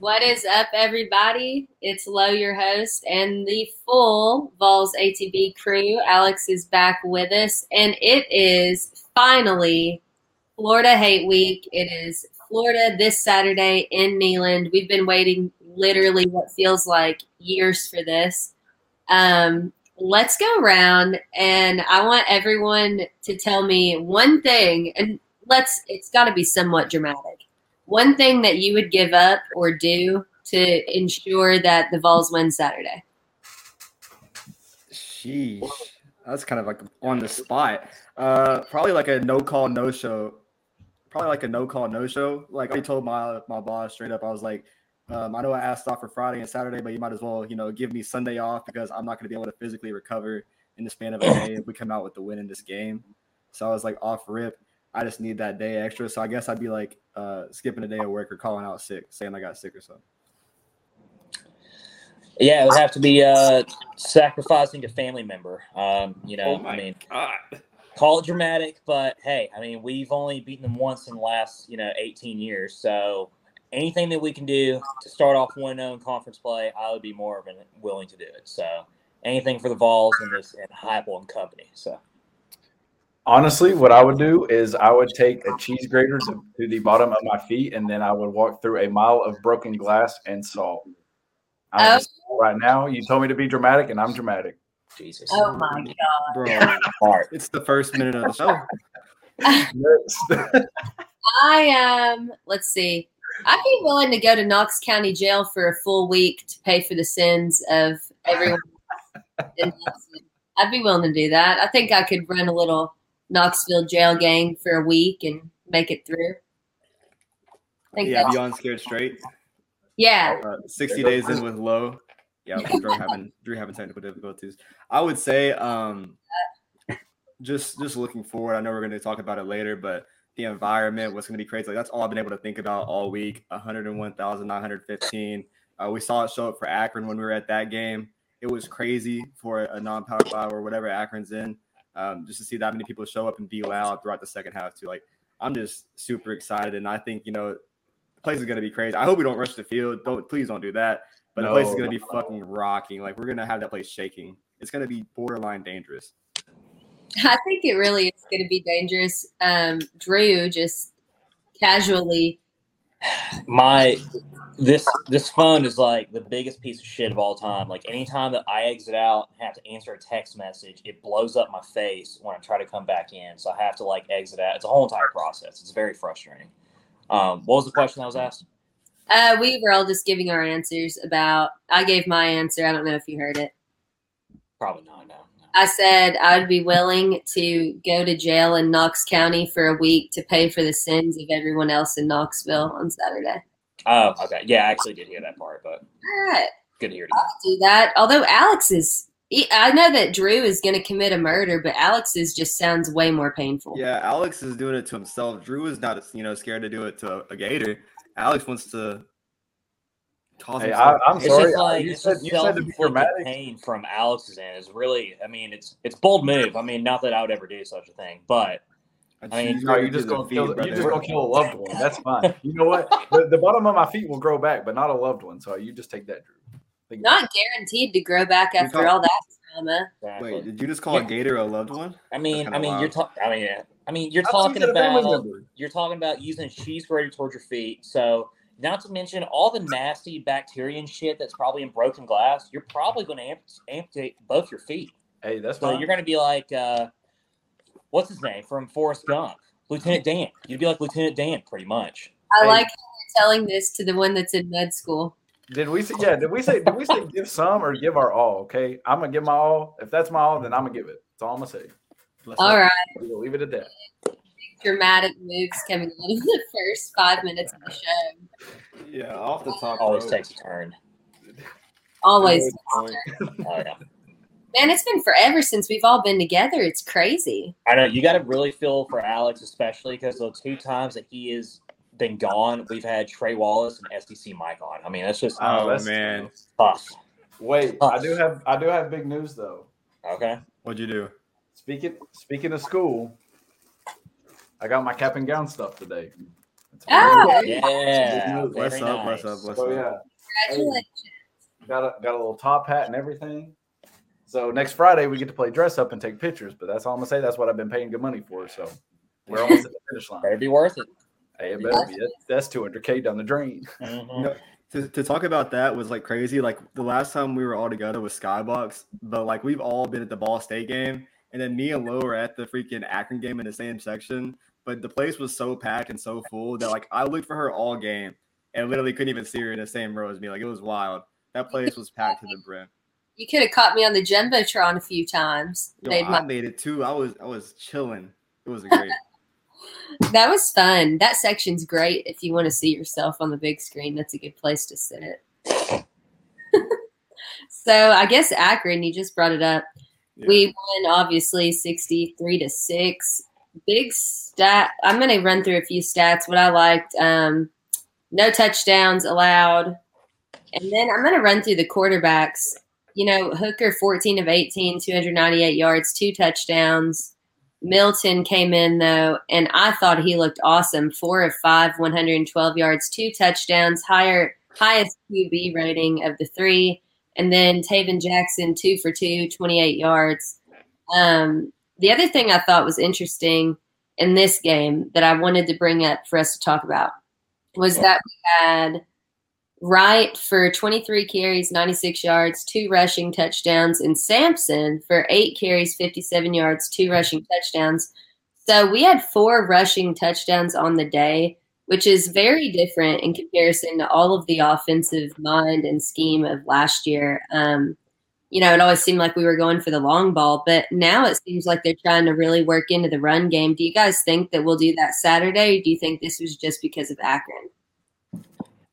What is up, everybody? It's Lo, your host, and the full Vols ATB crew. Alex is back with us, and it is finally Florida Hate Week. It is Florida this Saturday in Neyland. We've been waiting literally what feels like years for this. Um, let's go around, and I want everyone to tell me one thing, and let's, it's got to be somewhat dramatic one thing that you would give up or do to ensure that the Vols win Saturday? Sheesh. That's kind of like on the spot. Uh, probably like a no call, no show. Probably like a no call, no show. Like I told my my boss straight up, I was like, um, I know I asked off for Friday and Saturday, but you might as well, you know, give me Sunday off because I'm not going to be able to physically recover in the span of a day if we come out with the win in this game. So I was like off rip. I just need that day extra. So I guess I'd be like uh, skipping a day of work or calling out sick, saying I got sick or something. Yeah, it would have to be uh, sacrificing a family member. Um, you know, Oh I mean, God. call it dramatic, but hey, I mean, we've only beaten them once in the last, you know, 18 years. So anything that we can do to start off 1 0 in conference play, I would be more than willing to do it. So anything for the Vols and this and Heupel and company. So Honestly, what I would do is I would take a cheese grater to, to the bottom of my feet, and then I would walk through a mile of broken glass and salt. I'm Oh. just- right now, you told me to be dramatic, and I'm dramatic. Jesus. Oh my God. Bro, Heart. it's the first minute of the show. Next. I um let's see. I'd be willing to go to Knox County Jail for a full week to pay for the sins of everyone. in I'd be willing to do that. I think I could run a little Knoxville jail gang for a week and make it through. I think Yeah, beyond scared straight. yeah. Uh, 60 days in with Lo. Yeah, Drew having Drew having technical difficulties. I would say um just just looking forward. I know we're going to talk about it later, but the environment, what's going to be crazy. Like that's all I've been able to think about all week. 101,915. Uh, we saw it show up for Akron when we were at that game. It was crazy for a non-power five or whatever Akron's in. Um, just to see that many people show up and be loud throughout the second half too. Like I'm just super excited, and I think you know the place is going to be crazy. I hope we don't rush the field. Don't please don't do that. But the place is going to be fucking rocking. Like we're going to have that place shaking. It's going to be borderline dangerous. I think it really is going to be dangerous. Um, Drew just casually. My this this phone is like the biggest piece of shit of all time. Like anytime that I exit out and have to answer a text message, it blows up my face when I try to come back in. So I have to like exit out. It's a whole entire process. It's very frustrating. Um, what was the question that was asked? Uh, we were all just giving our answers about. I gave my answer. I don't know if you heard it. Probably not. No. no. I said I'd be willing to go to jail in Knox County for a week to pay for the sins of everyone else in Knoxville on Saturday. Oh, okay. Yeah, I actually did hear that part, but All right, good to hear. I'll do that. Although Alex is, I know that Drew is going to commit a murder, but Alex's just sounds way more painful. Yeah, Alex is doing it to himself. Drew is not, you know, scared to do it to a gator. Alex wants to cause Hey, I, I'm It's sorry. just like you said just you said to be self-inflicted dramatic. pain from Alex's end is really. I mean, it's it's bold move. I mean, not that I would ever do such a thing, but I mean, No, you're just gonna kill. feed, You just gonna kill a loved one. That's fine. You know what? The, the bottom of my feet will grow back, but not a loved one. So you just take that, Drew. Think about Not guaranteed to grow back We after thought- all that trauma. exactly. Wait, did you just call a gator a loved one? I mean, I mean, you're wild. talking. I mean. I mean, you're. I thought talking you said a family about member. you're talking about using a cheese grater towards your feet. So, not to mention all the nasty bacteria and shit that's probably in broken glass. You're probably going to amp- amputate both your feet. Hey, that's So fine. you're going to be like, uh, what's his name from Forrest Gump, Lieutenant Dan. You'd be like Lieutenant Dan, pretty much. I Hey. like how you're telling this to the one that's in med school. Did we say? Yeah. Did we say? Did we say give some or give our all? Okay, I'm gonna give my all. If that's my all, then I'm gonna give it. That's all I'm gonna say. Let's All not- right, We'll leave it at that. Dramatic moves coming out of the first five minutes of the show. Yeah, off the top. Always rope. takes a turn. Always. Oh yeah. Man, it's been forever since we've all been together. It's crazy. I know you got to really feel for Alex, especially because the two times that he has been gone, we've had Trey Wallace and SDC Mike on. I mean, that's just Oh, oh that's- man. tough. Wait, I do have I do have big news though. Okay. What'd you do? Speaking speaking of school, I got my cap and gown stuff today. Oh, Yeah. What's very up? What's up? What's So up? yeah, congratulations. got a got a little top hat and everything. So next Friday we get to play dress up and take pictures. But that's all I'm gonna say. That's what I've been paying good money for. So we're almost at the finish line. Better be worth it. Hey, it better be. That- That's 200k down the drain. Mhm. You know, to, to talk about that was like crazy. Like the last time we were all together was Skybox, but like we've all been at the Ball State game, and then me and Lo were at the freaking Akron game in the same section. But the place was so packed and so full that like I looked for her all game and literally couldn't even see her in the same row as me. Like it was wild. That place was packed to the brim. You could have caught me on the jumbotron a few times. Yo, Made I my- made it too. I was I was chilling. It was great. that was fun. That section's great if you want to see yourself on the big screen. That's a good place to sit. so I guess Akron, you just brought it up. Yeah. We won obviously 63 to 6. Big stat. I'm going to run through a few stats. What I liked um, no touchdowns allowed. And then I'm going to run through the quarterbacks. You know, Hooker 14 of 18, 298 yards, two touchdowns. Milton came in though, and I thought he looked awesome. Four of five, 112 yards, two touchdowns, higher highest QB rating of the three. And then Tayven Jackson, two for two, 28 yards. Um, the other thing I thought was interesting in this game that I wanted to bring up for us to talk about was that we had Wright for 23 carries, 96 yards, two rushing touchdowns, and Sampson for eight carries, 57 yards, two rushing touchdowns. So we had four rushing touchdowns on the day, which is very different in comparison to all of the offensive mind and scheme of last year. Um, you know, it always seemed like we were going for the long ball, but now it seems like they're trying to really work into the run game. Do you guys think that we'll do that Saturday, do you think this was just because of Akron?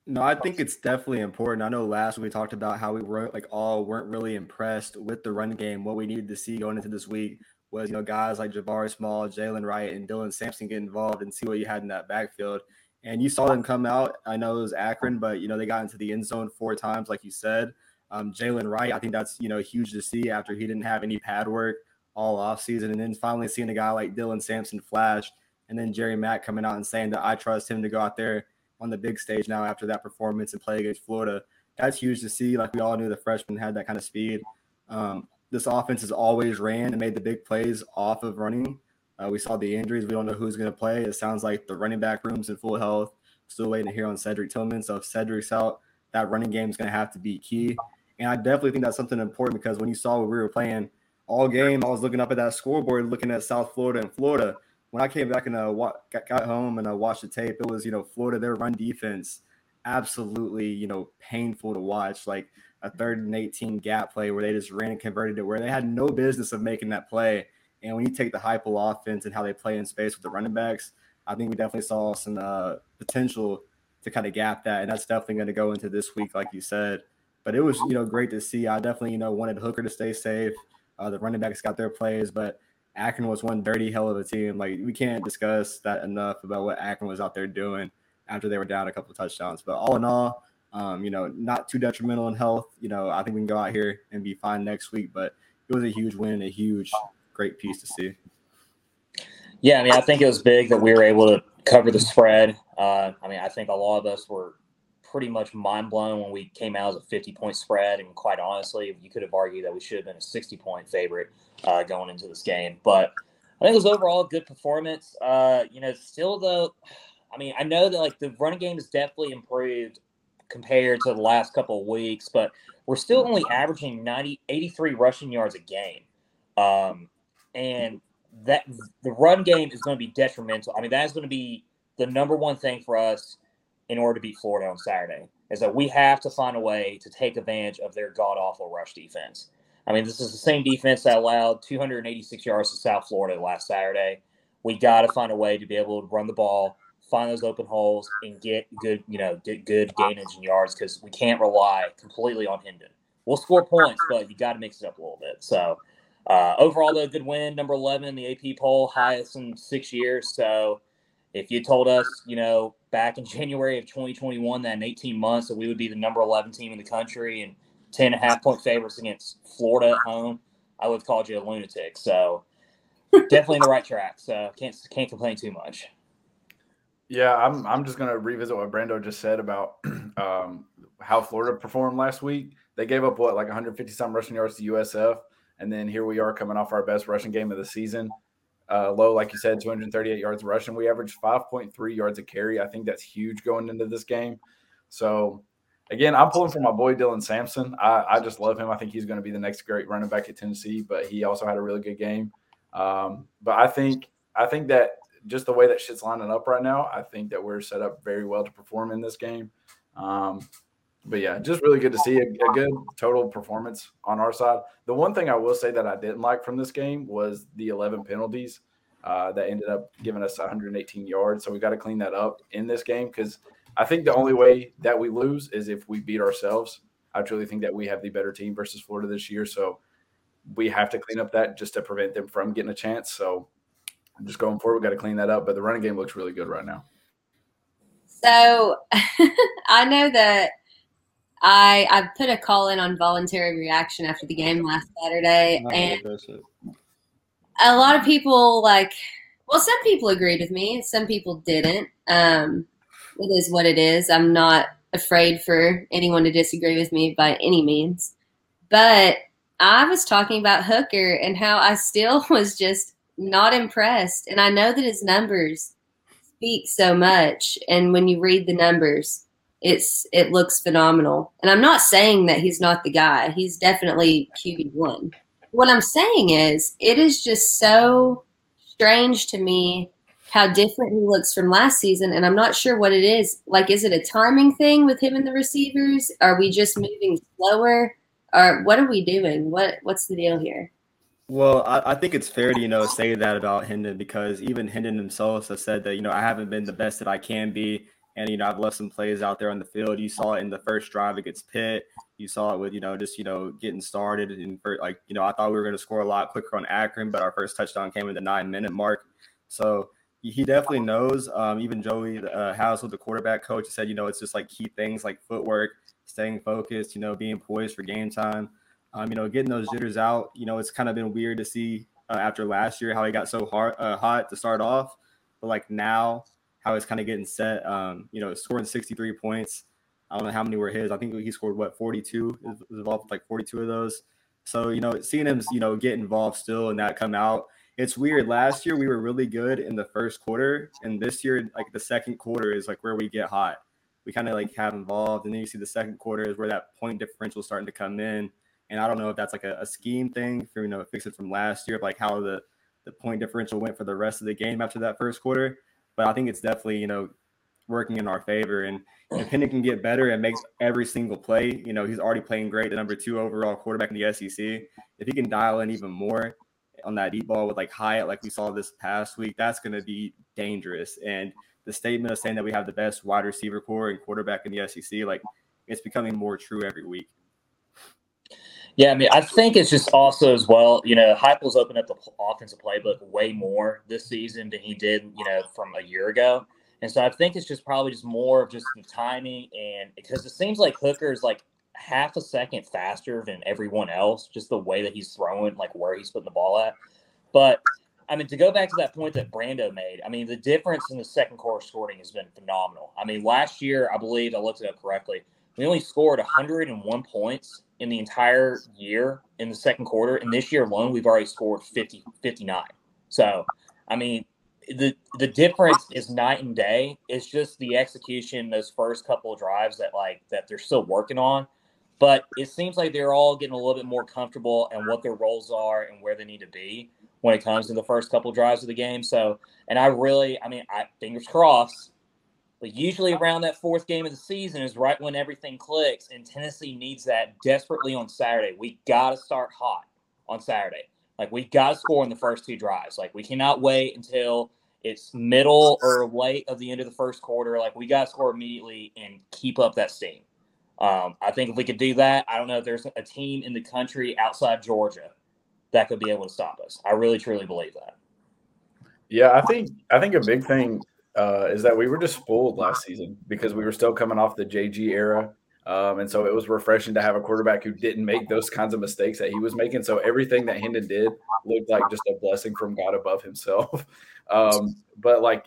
No, I think it's definitely important. I know last we talked about how we weren't like all weren't really impressed with the run game. What we needed to see going into this week was, you know, guys like Jabari Small, Jaylen Wright, and Dylan Sampson get involved and see what you had in that backfield. And you saw them come out. I know it was Akron, but you know, they got into the end zone four times, like you said. Um, Jaylen Wright, I think that's you know huge to see after he didn't have any pad work all offseason. And then finally seeing a guy like Dylan Sampson flash, and then Jerry Mack coming out and saying that I trust him to go out there on the big stage now after that performance and play against Florida. That's huge to see. Like we all knew the freshman had that kind of speed. Um, this offense has always ran and made the big plays off of running. Uh, we saw the injuries. We don't know who's going to play. It sounds like the running back room's in full health. Still waiting to hear on Cedric Tillman. So if Cedric's out, that running game is going to have to be key. And I definitely think that's something important because when you saw what we were playing all game, I was looking up at that scoreboard, looking at South Florida and Florida when I came back and uh, got, home and I uh, watched the tape, it was you know Florida their run defense absolutely you know painful to watch. Like a third and eighteen gap play where they just ran and converted it where they had no business of making that play. And when you take the Heupel offense and how they play in space with the running backs, I think we definitely saw some uh, potential to kind of gap that, and that's definitely going to go into this week, like you said. But it was you know great to see. I definitely you know wanted Hooker to stay safe. Uh, the running backs got their plays, but Akron was one dirty hell of a team. Like we can't discuss that enough about what Akron was out there doing after they were down a couple touchdowns. But all in all, um, you know, not too detrimental in health. You know, I think we can go out here and be fine next week. But it was a huge win, a huge, great piece to see. Yeah, I mean, I think it was big that we were able to cover the spread. Uh, I mean, I think a lot of us were pretty much mind blown when we came out as a 50 point spread. And quite honestly, you could have argued that we should have been a 60 point favorite uh, going into this game. But I think it was overall a good performance. Uh, you know, still though, I mean, I know that like the running game has definitely improved compared to the last couple of weeks, but we're still only averaging 90, 83 rushing yards a game. Um, and that the run game is going to be detrimental. I mean, that is going to be the number one thing for us in order to beat Florida on Saturday is that we have to find a way to take advantage of their god awful rush defense. I mean, this is the same defense that allowed 286 yards to South Florida last Saturday. We got to find a way to be able to run the ball, find those open holes, and get good, you know, get good gainage and yards because we can't rely completely on Hendon. We'll score points, but you got to mix it up a little bit. So, uh, overall, though, good win, number 11 in the AP poll, highest in six years. So, if you told us, you know, back in January of 2021, that in 18 months that we would be the number 11 team in the country and 10 and a half point favorites against Florida at home, I would have called you a lunatic. So definitely in the right track. So can't can't complain too much. Yeah, I'm. I'm just gonna revisit what Brando just said about um, how Florida performed last week. They gave up what like 150 some rushing yards to USF, and then here we are coming off our best rushing game of the season. Uh, Lo, like you said, 238 yards rushing. We averaged 5.3 yards a carry. I think that's huge going into this game. So, again, I'm pulling for my boy Dylan Sampson. I, I just love him. I think he's going to be the next great running back at Tennessee. But he also had a really good game. Um, but I think I think that just the way that shit's lining up right now, I think that we're set up very well to perform in this game. Um, but yeah, just really good to see a, a, good total performance on our side. The one thing I will say that I didn't like from this game was the 11 penalties uh, that ended up giving us 118 yards. So we got to clean that up in this game because I think the only way that we lose is if we beat ourselves. I truly think that we have the better team versus Florida this year. So we have to clean up that just to prevent them from getting a chance. So just going forward, we got to clean that up. But the running game looks really good right now. So I know that I I put a call in on voluntary reaction after the game last Saturday, and a lot of people like. Well, some people agreed with me, some people didn't. Um, it is what it is. I'm not afraid for anyone to disagree with me by any means, but I was talking about Hooker and how I still was just not impressed, and I know that his numbers speak so much, and when you read the numbers it's it looks phenomenal. And I'm not saying that he's not the guy. He's definitely QB one. What I'm saying is it is just so strange to me how different he looks from last season, and I'm not sure what it is. Like, is it a timing thing with him and the receivers? Are we just moving slower? Or what are we doing? What what's the deal here? Well, I, I, think it's fair to you know say that about Hendon because even Hendon himself has said that you know I haven't been the best that I can be. And you know, I've left some plays out there on the field. You saw it in the first drive against Pitt. You saw it with you know just you know getting started and like you know I thought we were going to score a lot quicker on Akron, but our first touchdown came in the nine minute mark. So he definitely knows. Um, even Joey uh, with the quarterback coach, said you know it's just like key things like footwork, staying focused, you know, being poised for game time. Um, you know, getting those jitters out. You know, it's kind of been weird to see uh, after last year how he got so hard uh, hot to start off, but like now how he's kind of getting set. Um, you know, scoring 63 points. I don't know how many were his. I think he scored what 42. Was involved with like 42 of those. So you know, seeing him you know get involved still and that come out, it's weird. Last year we were really good in the first quarter, and this year like the second quarter is like where we get hot. We kind of like have involved, and then you see the second quarter is where that point differential is starting to come in. And I don't know if that's like a, a scheme thing for you know fix it from last year, like how the the point differential went for the rest of the game after that first quarter but I think it's definitely you know working in our favor. And if Hendon can get better and makes every single play, you know he's already playing great, the number two overall quarterback in the SEC. If he can dial in even more on that deep ball with like Hyatt, like we saw this past week, that's going to be dangerous. And the statement of saying that we have the best wide receiver corps and quarterback in the SEC, like it's becoming more true every week. Yeah, I mean, I think it's just also as well, you know, Heupel's opened up the offensive playbook way more this season than he did, you know, from a year ago. And so I think it's just probably just more of just the timing and because it seems like Hooker is like half a second faster than everyone else, just the way that he's throwing, like where he's putting the ball at. But I mean, to go back to that point that Brando made, I mean, the difference in the second quarter scoring has been phenomenal. I mean, last year, I believe I looked it up correctly, we only scored 101 points in the entire year in the second quarter. And this year alone, we've already scored 50, 59. So, I mean, the the difference is night and day. It's just the execution, those first couple of drives that like that they're still working on. But it seems like they're all getting a little bit more comfortable and what their roles are and where they need to be when it comes to the first couple of drives of the game. So, and I really, I mean, I fingers crossed but usually around that fourth game of the season is right when everything clicks, and Tennessee needs that desperately on Saturday. We got to start hot on Saturday. Like we got to score in the first two drives. Like we cannot wait until it's middle or late of the end of the first quarter. Like we got to score immediately and keep up that steam. Um, I think if we could do that, I don't know if there's a team in the country outside Georgia that could be able to stop us. I really truly believe that. Yeah, I think I think a big thing uh, is that we were just spoiled last season because we were still coming off the JG era. Um, and so it was refreshing to have a quarterback who didn't make those kinds of mistakes that he was making. So everything that Hendon did looked like just a blessing from God above himself. Um, but like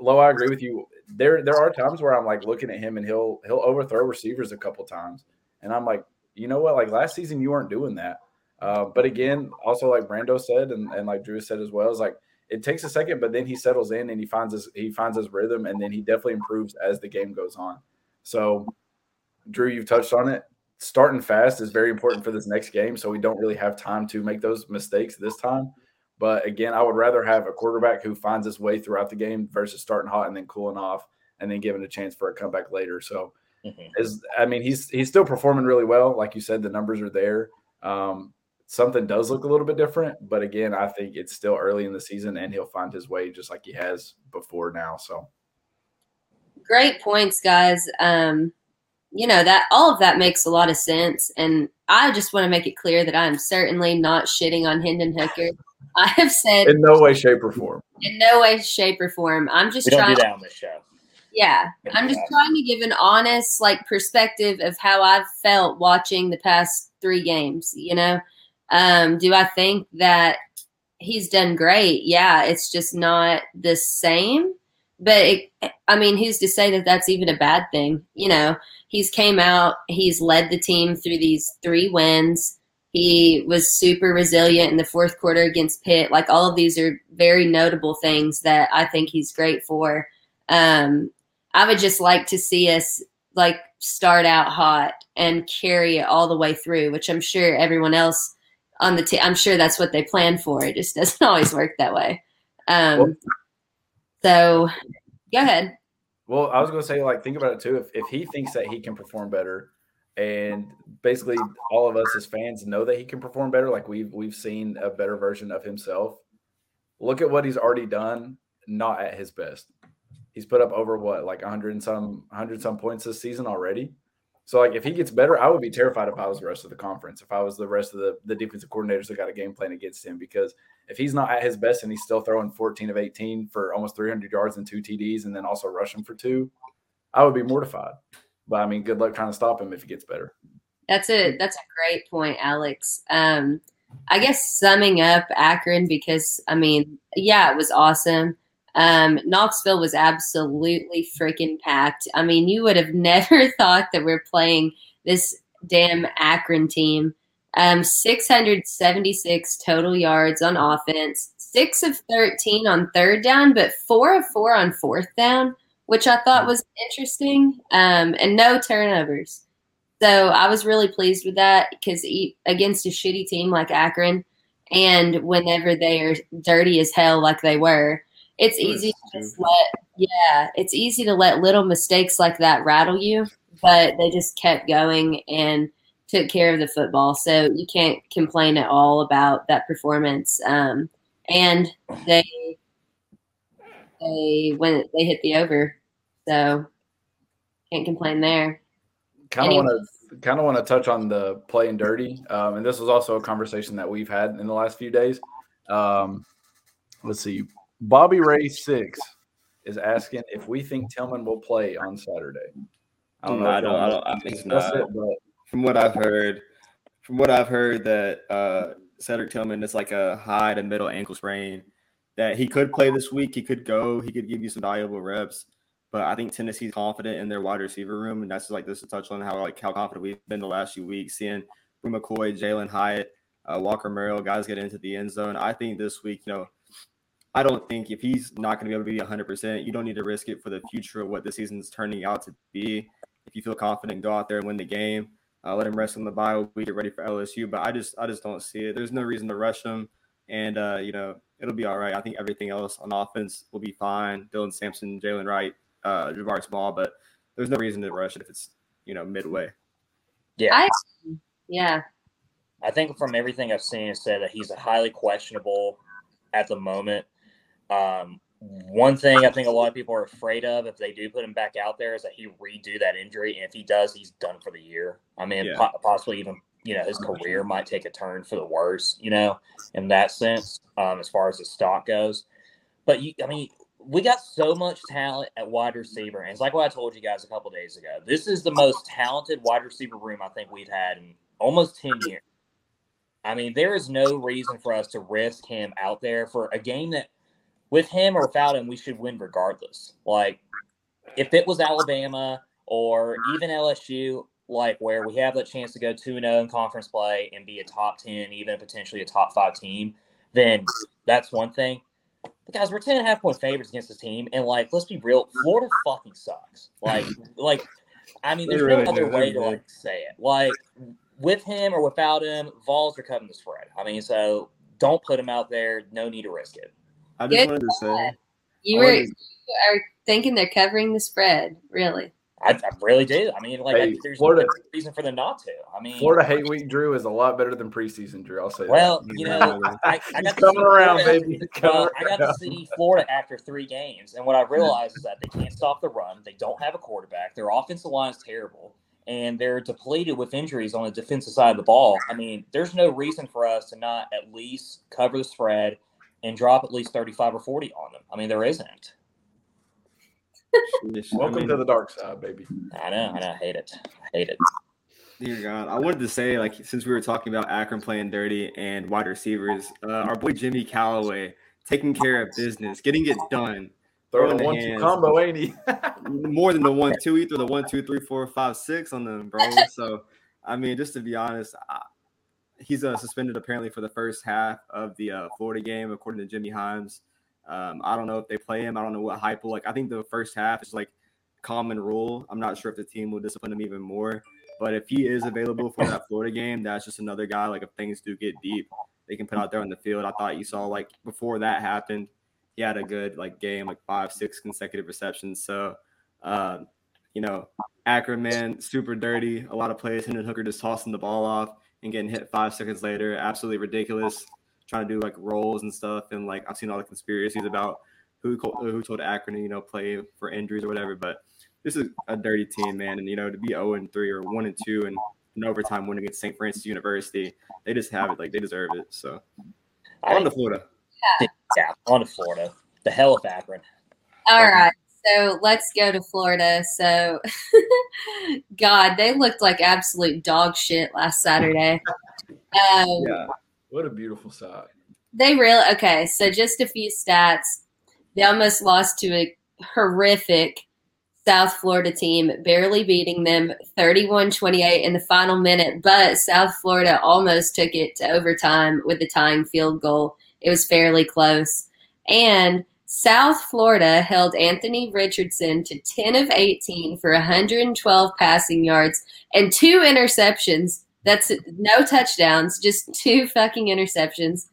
Lo, I agree with you. There, there are times where I'm like looking at him and he'll he'll overthrow receivers a couple times, and I'm like, you know what? Like last season, you weren't doing that. Uh, but again, also like Brando said, and, and like Drew said as well, is like it takes a second, but then he settles in and he finds his he finds his rhythm, and then he definitely improves as the game goes on. So, Drew, you've touched on it. Starting fast is very important for this next game, so we don't really have time to make those mistakes this time. But again, I would rather have a quarterback who finds his way throughout the game versus starting hot and then cooling off and then giving a chance for a comeback later. So, mm-hmm. is I mean, he's he's still performing really well. Like you said, the numbers are there. Um, something does look a little bit different, but again, I think it's still early in the season and he'll find his way just like he has before now. So great points, guys. Um, you know, that all of that makes a lot of sense. And I just want to make it clear that I'm certainly not shitting on Hendon Hooker. I have said in no way, shape, or form. In no way, shape, or form. I'm just we trying. to that on this show. Yeah, I'm just trying to give an honest, like, perspective of how I've felt watching the past three games. You know, um, do I think that he's done great? Yeah, it's just not the same. But it, I mean, who's to say that that's even a bad thing? You know, he's came out, he's led the team through these three wins. He was super resilient in the fourth quarter against Pitt. Like all of these are very notable things that I think he's great for. Um, I would just like to see us like start out hot and carry it all the way through, which I'm sure everyone else on the team. I'm sure that's what they plan for. It just doesn't always work that way. Um, so go ahead. Well, I was going to say, like, think about it too. If, if he thinks that he can perform better, and basically all of us as fans know that he can perform better, like we've we've seen a better version of himself. Look at what he's already done, not at his best. He's put up over what, like 100 and some 100 some points this season already. So like if he gets better, I would be terrified if I was the rest of the conference. If I was the rest of the, the defensive coordinators that got a game plan against him, because if he's not at his best and he's still throwing 14 of 18 for almost 300 yards and two TDs and then also rushing for two, I would be mortified. But I mean, good luck trying to stop him if he gets better. That's a that's a great point, Alex. Um, I guess summing up Akron because I mean, yeah, it was awesome. Um, Knoxville was absolutely freaking packed. I mean, you would have never thought that we're playing this damn Akron team. Um, 676 total yards on offense, six of 13 on third down, but four of four on fourth down, which I thought was interesting, um, and no turnovers. So I was really pleased with that because against a shitty team like Akron, and whenever they are dirty as hell like they were, it's easy to just let yeah, it's easy to let little mistakes like that rattle you, but they just kept going and took care of the football. So you can't complain at all about that performance. Um, and they they when they hit the over, so can't complain there. Kind of want to kind of want to touch on the playing dirty, um, and this was also a conversation that we've had in the last few days. Um, let's see, Bobby Ray six is asking if we think Tillman will play on Saturday. I don't know. I don't. I, don't, I think not. It, but from what I've heard, from what I've heard, that uh, Cedric Tillman is like a high to middle ankle sprain. That he could play this week. He could go. He could give you some valuable reps. But I think Tennessee's confident in their wide receiver room, and that's just like this to touch on how like how confident we've been the last few weeks, seeing Bru McCoy, Jalin Hyatt, uh, Walker Merrill, guys get into the end zone. I think this week, you know, I don't think if he's not going to be able to be 100%, you don't need to risk it for the future of what the season's turning out to be. If you feel confident, go out there and win the game. Uh, let him rest on the bio. We get ready for LSU, but I just I just don't see it. There's no reason to rush him, and uh, you know it'll be all right. I think everything else on offense will be fine. Dylan Sampson, Jaylen Wright, uh, Jabari Small, but there's no reason to rush it if it's you know midway. Yeah, I, yeah. I think from everything I've seen, it said that he's a highly questionable at the moment. Um, one thing I think a lot of people are afraid of if they do put him back out there is that he redo that injury, and if he does, he's done for the year. I mean, yeah. po- possibly even you know his career might take a turn for the worse. You know, in that sense, um, as far as the stock goes. But you, I mean, we got so much talent at wide receiver, and it's like what I told you guys a couple days ago. This is the most talented wide receiver room I think we've had in almost ten years. I mean, there is no reason for us to risk him out there for a game that with him or without him, we should win regardless. Like if it was Alabama or even LSU, like where we have that chance to go 2 0 in conference play and be a top 10, even potentially a top five team, then that's one thing. But guys, we're 10 and a half point favorites against this team. And like, let's be real, Florida fucking sucks. Like, like, I mean, there's really no other way to like say it. Like, with him or without him, Vols are cutting the spread. I mean, so don't put him out there. No need to risk it. I just Good wanted to say you were you are thinking they're covering the spread, really. I, I really do. I mean, like, hey, I, there's Florida, no reason for them not to. I mean, Florida hate week Drew is a lot better than preseason Drew. I'll say. Well, that. you know, I, I got coming around, Florida, baby. Well, I got to see Florida after three games, and what I realized is that they can't stop the run. They don't have a quarterback. Their offensive line is terrible and they're depleted with injuries on the defensive side of the ball. I mean, there's no reason for us to not at least cover the spread and drop at least 35 or 40 on them. I mean, there isn't. Welcome I mean, to the dark side, baby. I know, I know, I hate it. I hate it. Dear God, I wanted to say, like, since we were talking about Akron playing dirty and wide receivers, uh, our boy Jimmy Calloway taking care of business, getting it done Throwing the one two combo, ain't he? More than the one two, he threw the one two three four five six on them, bro. So I mean, just to be honest, I, he's uh, suspended apparently for the first half of the uh, Florida game, according to Jimmy Hyams. Um, I don't know if they play him. I don't know what hype will like. I think the first half is like common rule. I'm not sure if the team will discipline him even more. But if he is available for that Florida game, that's just another guy. Like if things do get deep, they can put out there on the field. I thought you saw like before that happened, he had a good like game, like five, six consecutive receptions. So, uh, you know, Ackerman, super dirty. A lot of plays. Hendon Hooker just tossing the ball off and getting hit five seconds later. Absolutely ridiculous. Trying to do like rolls and stuff. And like I've seen all the conspiracies about who who told Akron to you know play for injuries or whatever. But this is a dirty team, man. And you know to be zero oh and three or one and two and an overtime win against St. Francis University, they just have it. Like they deserve it. So on to Florida. Yeah. yeah, on to Florida. The hell of Akron. All right. So let's go to Florida. So, God, they looked like absolute dog shit last Saturday. Um, yeah. What a beautiful sight. They really, okay. So, just a few stats. They almost lost to a horrific South Florida team, barely beating them 31 28 in the final minute. But South Florida almost took it to overtime with the tying field goal it was fairly close. And South Florida held Anthony Richardson to 10 of 18 for 112 passing yards and two interceptions. That's no touchdowns, just two fucking interceptions.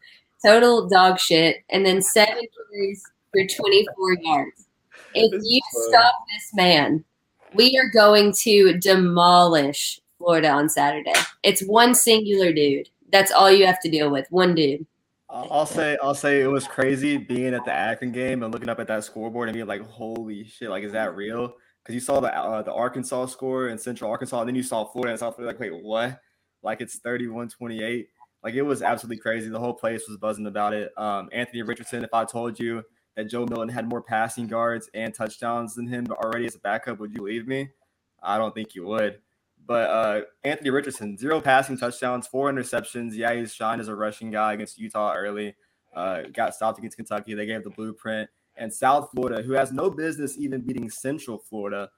Total dog shit. And then seven carries for 24 yards. If you stop this man, we are going to demolish Florida on Saturday. It's one singular dude. That's all you have to deal with. One dude. I'll say I'll say it was crazy being at the Akron game and looking up at that scoreboard and being like, "Holy shit! Like, is that real?" Because you saw the uh, the Arkansas score in Central Arkansas, and then you saw Florida and South Florida. Like, wait, what? Like, it's 31-28. Like, it was absolutely crazy. The whole place was buzzing about it. Um, Anthony Richardson. If I told you that Joe Milton had more passing yards and touchdowns than him already as a backup, would you believe me? I don't think you would. But uh, Anthony Richardson, zero passing touchdowns, four interceptions. Yeah, he's shined as a rushing guy against Utah early. Uh, got stopped against Kentucky. They gave the blueprint. And South Florida, who has no business even beating Central Florida,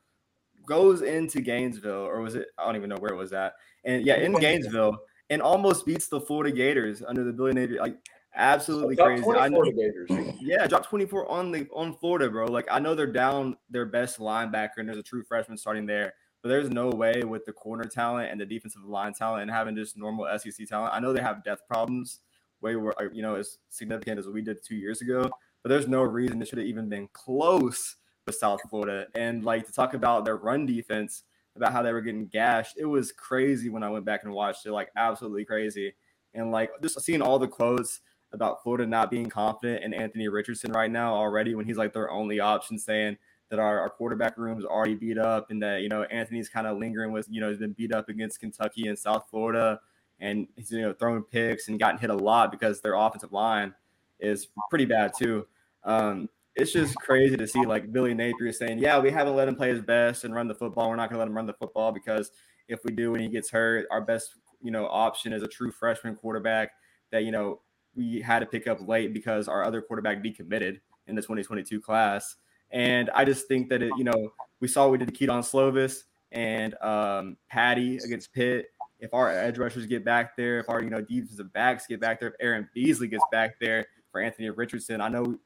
goes into Gainesville, or was it? I don't even know where it was at. And yeah, in Gainesville, and almost beats the Florida Gators under the Billy Napier. Like absolutely so crazy. I know, Gators. Yeah, drop 24 on the on Florida, bro. Like I know they're down their best linebacker, and there's a true freshman starting there. But there's no way with the corner talent and the defensive line talent and having just normal SEC talent. I know they have depth problems way where uh, you know as significant as we did two years ago, but there's no reason it should have even been close with South Florida. And like to talk about their run defense, about how they were getting gashed, it was crazy when I went back and watched it, like absolutely crazy. And like just seeing all the quotes about Florida not being confident in Anthony Richardson right now already when he's like their only option, saying that our, our quarterback room is already beat up and that, you know, Anthony's kind of lingering with, you know, he's been beat up against Kentucky and South Florida and he's, you know, throwing picks and gotten hit a lot because their offensive line is pretty bad too. Um, it's just crazy to see like Billy Napier saying, yeah, we haven't let him play his best and run the football. We're not going to let him run the football because if we do and he gets hurt, our best, you know, option is a true freshman quarterback that, you know, we had to pick up late because our other quarterback decommitted in the 2022 class. And I just think that it, you know, we saw we did Kedon Slovis and um, Patty against Pitt. If our edge rushers get back there, if our you know defensive backs get back there, if Aaron Beasley gets back there for Anthony Richardson, I know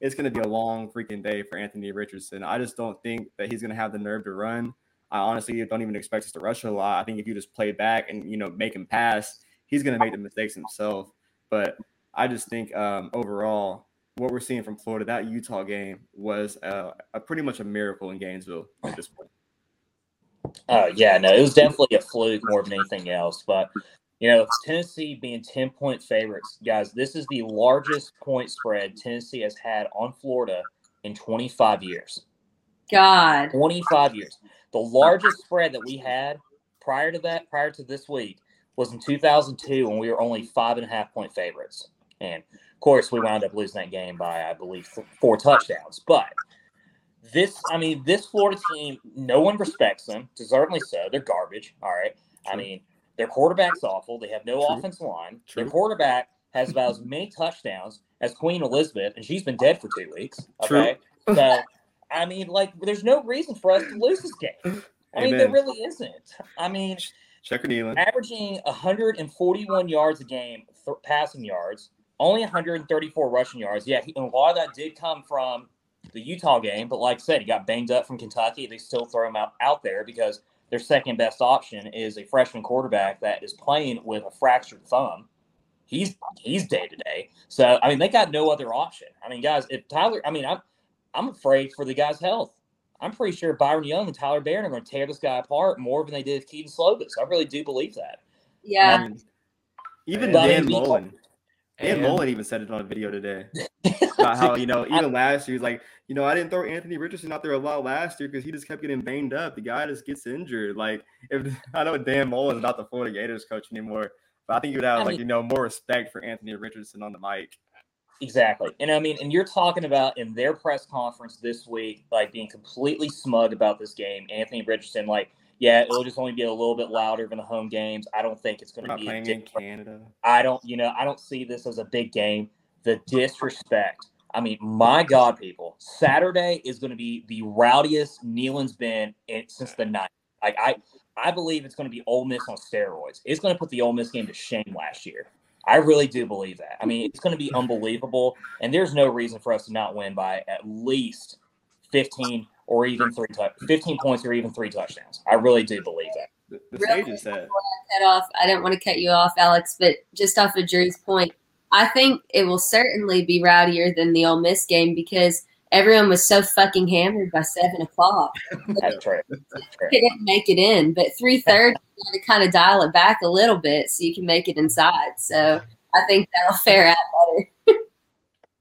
it's going to be a long freaking day for Anthony Richardson. I just don't think that he's going to have the nerve to run. I honestly don't even expect us to rush a lot. I think if you just play back and you know make him pass, he's going to make the mistakes himself. But I just think um, overall, what we're seeing from Florida, that Utah game was uh, a pretty much a miracle in Gainesville at this point. Oh yeah, no, it was definitely a fluke more than anything else. But you know, Tennessee being ten point favorites, guys, this is the largest point spread Tennessee has had on Florida in 25 years. God, 25 years. The largest spread that we had prior to that, prior to this week, was in 2002 when we were only five and a half point favorites. And of course, we wound up losing that game by, I believe, four touchdowns. But this, I mean, this Florida team, no one respects them. Deservedly so. They're garbage. All right. True. I mean, their quarterback's awful. They have no True. offensive line. True. Their quarterback has about as many touchdowns as Queen Elizabeth, and she's been dead for two weeks. Okay. True. So, I mean, like, there's no reason for us to lose this game. I mean, there really isn't. I mean, Checker Nealon. Averaging 141 yards a game, th- passing yards, only 134 rushing yards. Yeah, he, and a lot of that did come from the Utah game, but like I said, he got banged up from Kentucky. They still throw him out, out there because their second best option is a freshman quarterback that is playing with a fractured thumb. He's he's day to day. So I mean, they got no other option. I mean, guys, if Tyler, I mean, I'm I'm afraid for the guy's health. I'm pretty sure Byron Young and Tyler Baron are going to tear this guy apart more than they did with Kedon Slovis. I really do believe that. Yeah. Um, even Dan Mullen. Dan Mullen even said it on a video today about how you know even last year he's like you know I didn't throw Anthony Richardson out there a lot last year because he just kept getting banged up. The guy just gets injured. Like if I know Dan Mullen is not the Florida Gators coach anymore, but I think you would have I like mean, you know more respect for Anthony Richardson on the mic. Exactly. And I mean, and you're talking about in their press conference this week, like being completely smug about this game. Anthony Richardson, like, yeah, it'll just only be a little bit louder than the home games. I don't think it's going to be playing in Canada. I don't, you know, I don't see this as a big game. The disrespect. I mean, my God, people, Saturday is going to be the rowdiest Neyland's been in, since the night. Like I, I believe it's going to be Ole Miss on steroids. It's going to put the Ole Miss game to shame last year. I really do believe that. I mean, it's going to be unbelievable, and there's no reason for us to not win by at least 15 or even three, t- 15 points or even three touchdowns. I really do believe that. The, the stage is set. Cut off. I didn't want to cut you off, Alex, but just off of Drew's point, I think it will certainly be rowdier than the Ole Miss game because everyone was so fucking hammered by seven o'clock. That's right. Couldn't make it in, but three thirty to kind of dial it back a little bit so you can make it inside. So I think that'll fare out better.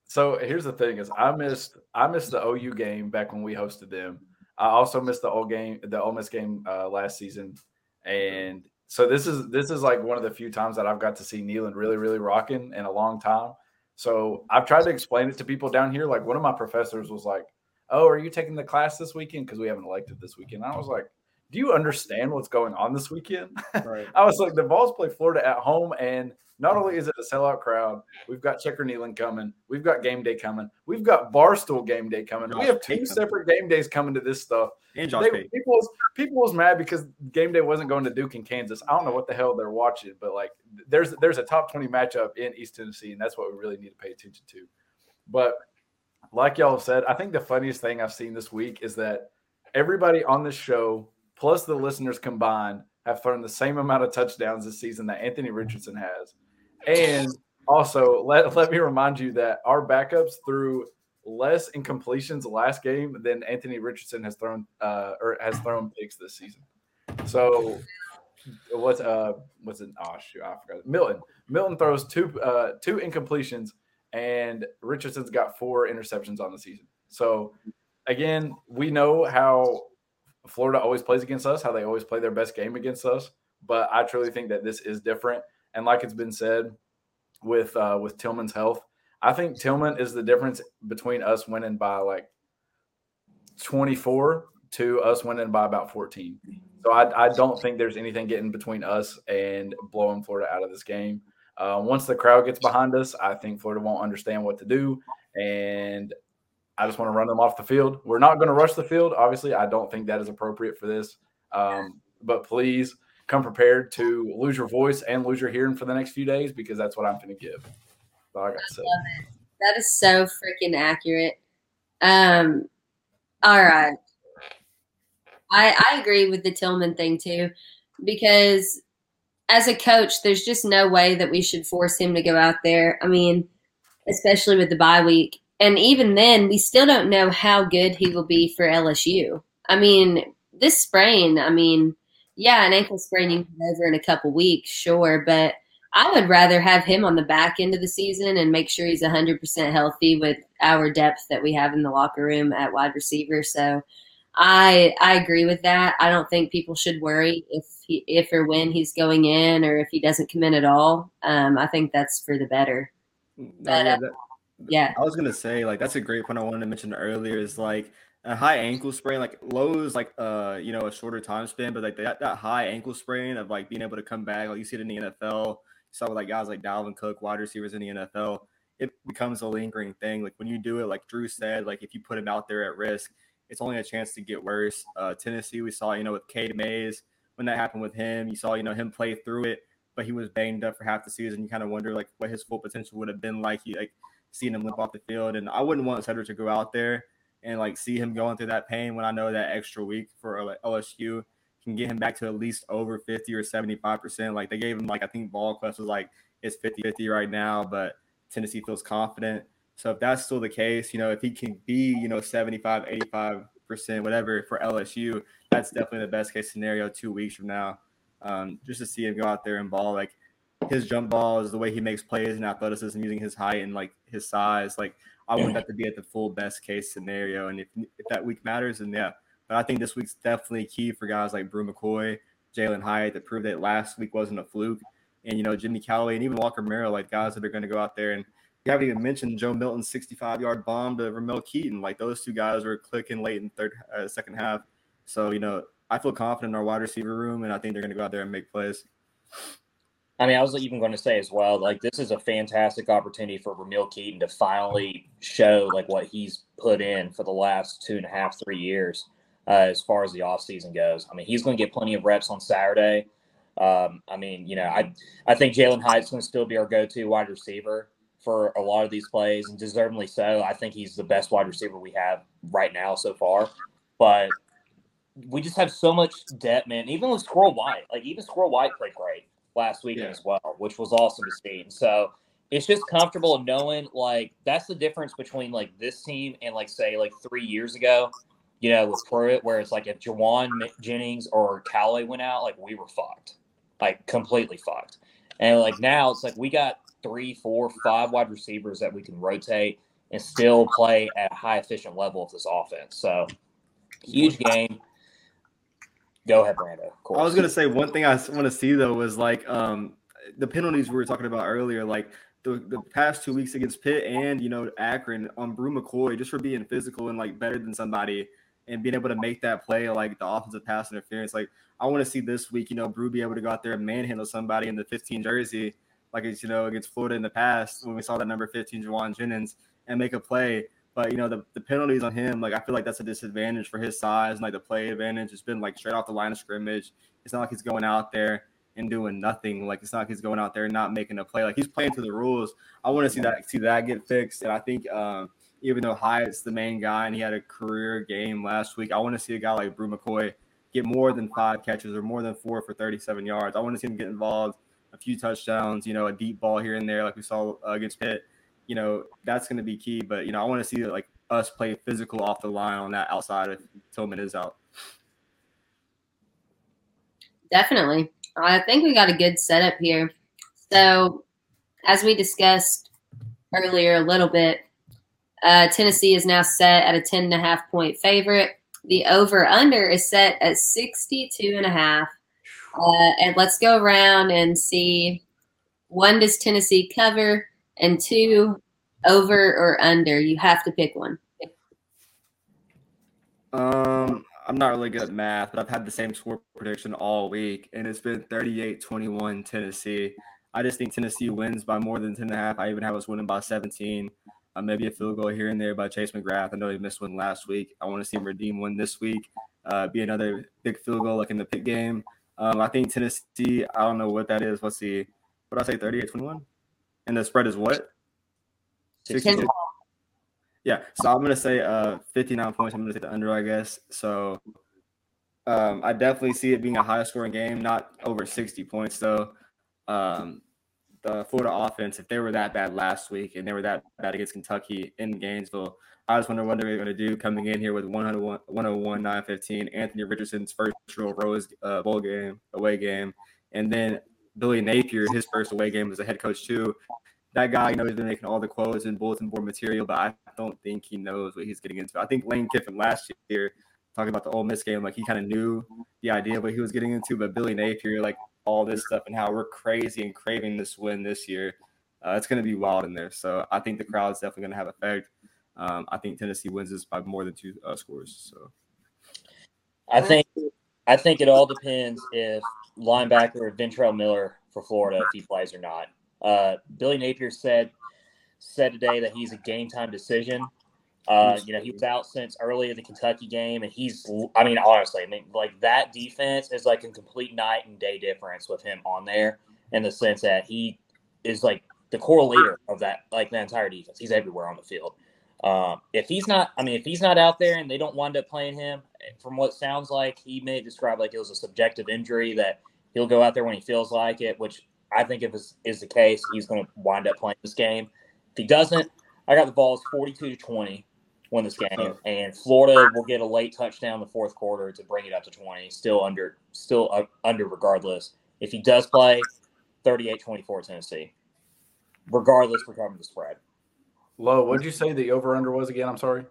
so here's the thing: is I missed I missed the OU game back when we hosted them. I also missed the old game, the Ole Miss game uh, last season, and so this is this is like one of the few times that I've got to see Neyland really really rocking in a long time. So I've tried to explain it to people down here. Like one of my professors was like, "Oh, are you taking the class this weekend? Because we haven't elected this weekend." And I was like, "Do you understand what's going on this weekend?" Right. I was like, "The Vols play Florida at home, and not only is it a sellout crowd, we've got Checker Neyland coming, we've got game day coming, we've got Barstool game day coming. Josh we have two separate game days coming to this stuff. And Josh they, people, was, people was mad because game day wasn't going to Duke in Kansas. I don't know what the hell they're watching, but like there's there's a top 20 matchup in East Tennessee, and that's what we really need to pay attention to. But like y'all have said, I think the funniest thing I've seen this week is that everybody on this show, plus the listeners combined, have thrown the same amount of touchdowns this season that Anthony Richardson has. And also, let, let me remind you that our backups threw less incompletions last game than Anthony Richardson has thrown uh, or has thrown picks this season. So what's uh what's it? Oh shoot, I forgot. Milton. Milton throws two uh two incompletions and Richardson's got four interceptions on the season. So again, we know how Florida always plays against us, how they always play their best game against us. But I truly think that this is different. And like it's been said with uh with Tillman's health, I think Tillman is the difference between us winning by like 24 to us winning by about 14. So I, I don't think there's anything getting between us and blowing Florida out of this game. Uh, once the crowd gets behind us, I think Florida won't understand what to do. And I just want to run them off the field. We're not going to rush the field. Obviously, I don't think that is appropriate for this. Um, but please come prepared to lose your voice and lose your hearing for the next few days because that's what I'm going to give. I say. That is so freaking accurate. Um, all right. I I agree with the Tillman thing too, because as a coach, there's just no way that we should force him to go out there. I mean, especially with the bye week. And even then, we still don't know how good he will be for LSU. I mean, this sprain, I mean, yeah, an ankle sprain you can over in a couple weeks, sure, but I would rather have him on the back end of the season and make sure he's 100% healthy with our depth that we have in the locker room at wide receiver. So I I agree with that. I don't think people should worry if he, if or when he's going in or if he doesn't come in at all. Um, I think that's for the better. But, yeah, uh, yeah. I was gonna say like that's a great point I wanted to mention earlier is like a high ankle sprain, like low is like uh you know a shorter time span, but like that, that high ankle sprain of like being able to come back, like you see it in the NFL, you saw with like guys like Dalvin Cook, wide receivers in the NFL, it becomes a lingering thing. Like when you do it, like Drew said, like if you put him out there at risk, it's only a chance to get worse. Uh Tennessee, we saw, you know, with Cade Mays, when that happened with him, you saw, you know, him play through it, but he was banged up for half the season. You kind of wonder like what his full potential would have been like. He like seeing him limp off the field. And I wouldn't want Cedric to go out there and like see him going through that pain when I know that extra week for LSU can get him back to at least over 50 or 75%. Like they gave him like I think VolQuest was like it's 50-50 right now, but Tennessee feels confident. So if that's still the case, you know, if he can be, you know, 75, 85%, whatever for LSU, that's definitely the best case scenario two weeks from now. Um, just to see him go out there and ball like his jump balls, the way he makes plays and athleticism using his height and like his size, like I want that to be at the full best case scenario. And if, if that week matters, then yeah. But I think this week's definitely key for guys like Bru McCoy, Jalin Hyatt to prove that last week wasn't a fluke. And you know, Jimmy Calloway and even Walker Merrill, like guys that are going to go out there and you haven't even mentioned Joe Milton's 65 yard bomb to Ramel Keyton. Like those two guys were clicking late in third, uh, second half. So you know, I feel confident in our wide receiver room, and I think they're going to go out there and make plays. I mean, I was even going to say as well, like this is a fantastic opportunity for Ramel Keyton to finally show like what he's put in for the last two and a half, three years uh, as far as the offseason goes. I mean, he's going to get plenty of reps on Saturday. Um, I mean, you know, I I think Jalin Hyatt's going to still be our go-to wide receiver for a lot of these plays, and deservedly so. I think he's the best wide receiver we have right now so far. But we just have so much depth, man. Even with Squirrel White, like even Squirrel White played great last weekend Yeah. as well, which was awesome to see. And so it's just comfortable knowing like that's the difference between like this team and like say like three years ago, you know, with Pruitt, where it's like if Jauan Jennings or Calloway went out, like we were fucked, like completely fucked. And like now it's like we got three, four, five wide receivers that we can rotate and still play at a high efficient level of this offense. So huge game. Go ahead, Brando. Course. I was gonna say one thing I want to see though was like um the penalties we were talking about earlier, like the, the past two weeks against Pitt and you know Akron on Bru McCoy just for being physical and like better than somebody and being able to make that play like the offensive pass interference. Like I want to see this week, you know, Bru be able to go out there and manhandle somebody in the 15 jersey, like it's you know against Florida in the past when we saw that number 15 Jauan Jennings and make a play. But you know the, the penalties on him, like I feel like that's a disadvantage for his size and like the play advantage. It's been like straight off the line of scrimmage. It's not like he's going out there and doing nothing. Like it's not like he's going out there and not making a play. Like he's playing to the rules. I want to see that see that get fixed. And I think um, even though Hyatt's the main guy and he had a career game last week, I want to see a guy like Bru McCoy get more than five catches or more than four for 37 yards. I want to see him get involved, a few touchdowns, you know, a deep ball here and there, like we saw uh, against Pitt. You know, that's going to be key. But you know, I want to see like us play physical off the line on that outside if Tillman is out. Definitely. I think we got a good setup here. So, as we discussed earlier a little bit, uh, Tennessee is now set at a 10 and a half point favorite. The over under is set at 62 and a half. Uh, and let's go around and see one, does Tennessee cover? And two, over or under? You have to pick one. Um, I'm not really good at math, but I've had the same score prediction all week, and it's been 38-21 Tennessee. I just think Tennessee wins by more than 10 and a half. I even have us winning by 17. Uh, maybe a field goal here and there by Chase McGrath. I know he missed one last week. I want to see him redeem one this week. Uh, be another big field goal like in the Pitt game. Um, I think Tennessee, I don't know what that is. Let's see. What I say? 38 21? And the spread is what? 62. Yeah. So I'm going to say uh, 59 points. I'm going to take the under, I guess. So um, I definitely see it being a high scoring game, not over 60 points, though. Um, the Florida offense, if they were that bad last week and they were that bad against Kentucky in Gainesville, I just wonder what they're going to do coming in here with 101, 101 915, Anthony Richardson's first real Rose uh, Bowl game, away game, and then Billy Napier, his first away game as a head coach, too. That guy, you know, he's been making all the quotes and bulletin board material, but I don't think he knows what he's getting into. I think Lane Kiffin last year, talking about the Ole Miss game, like he kind of knew the idea of what he was getting into, but Billy Napier, like all this stuff and how we're crazy and craving this win this year, uh, it's going to be wild in there. So I think the crowd's definitely going to have effect. Um, I think Tennessee wins this by more than two uh, scores. So I think I think it all depends if linebacker Ventrell Miller for Florida if he plays or not. Uh, Billy Napier said said today that he's a game time decision. Uh, you know, he was out since early in the Kentucky game, and he's, I mean, honestly, I mean, like that defense is like a complete night and day difference with him on there in the sense that he is like the core leader of that, like the entire defense. He's everywhere on the field. Um, if he's not, I mean, if he's not out there and they don't wind up playing him, from what sounds like, he may describe like it was a subjective injury that he'll go out there when he feels like it, which I think if is, is the case, he's going to wind up playing this game. If he doesn't, I got the balls 42 to 20 win this game, and Florida will get a late touchdown in the fourth quarter to bring it up to 20, still under, still uh, under regardless. If he does play, 38-24 Tennessee, regardless for covering the spread. Low, what did you say the over under was again? I'm sorry.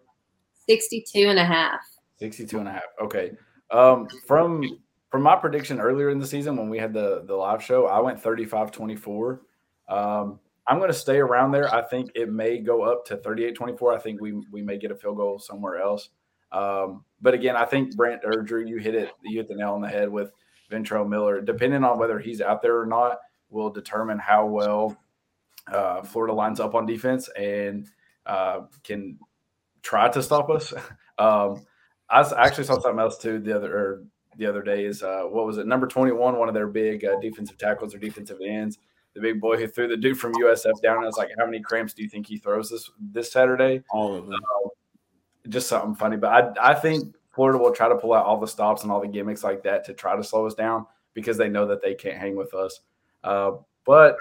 62 and a half. 62 and a half. Okay. Um, from from my prediction earlier in the season when we had the the live show, I went 35 24. Um, I'm going to stay around there. I think it may go up to 38 24. I think we we may get a field goal somewhere else. Um, but again, I think Brent or Drew, you hit it, you hit the nail on the head with Ventrell Miller. Depending on whether he's out there or not, will determine how well uh, Florida lines up on defense and uh, can try to stop us. um, I actually saw something else too the other the other day is uh, what was it number 21 one of their big uh, defensive tackles or defensive ends the big boy who threw the dude from USF down. I was like, how many cramps do you think he throws this this Saturday? all of them. Uh, just something funny, but I I think Florida will try to pull out all the stops and all the gimmicks like that to try to slow us down because they know that they can't hang with us. Uh, but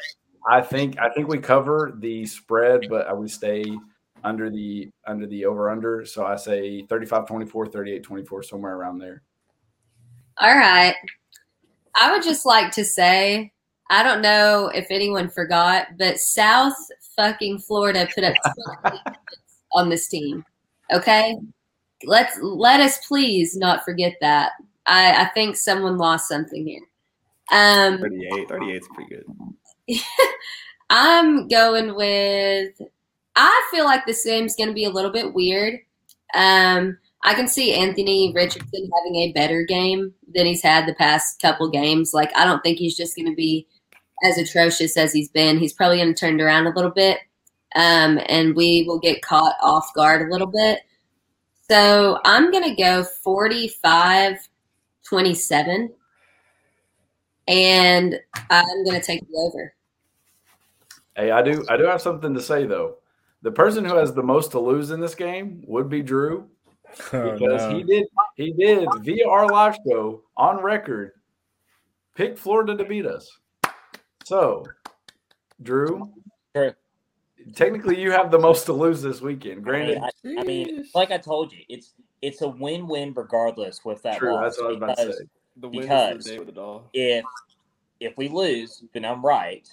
I think I think we cover the spread, but we stay under the under the over under. So I say 35 24, 38 24, somewhere around there. All right. I would just like to say I don't know if anyone forgot, but South fucking Florida put up on this team. Okay? Let's let us please not forget that. I, I think someone lost something here. Um 38. 38 is pretty good. I'm going with. I feel like this game's going to be a little bit weird. Um, I can see Anthony Richardson having a better game than he's had the past couple games. Like, I don't think he's just going to be as atrocious as he's been. He's probably going to turn around a little bit, um, and we will get caught off guard a little bit. So I'm going to go 45 27, and I'm going to take the over. Hey, I do I do have something to say though. The person who has the most to lose in this game would be Drew Oh, because he did he did via our live show on record pick Florida to beat us. So, Drew, Sure. technically you have the most to lose this weekend. Granted, I, I mean, like I told you, it's it's a win-win regardless with that true, loss. that's what I was about to because say. the because- the day with the doll. if if we lose, then I'm right.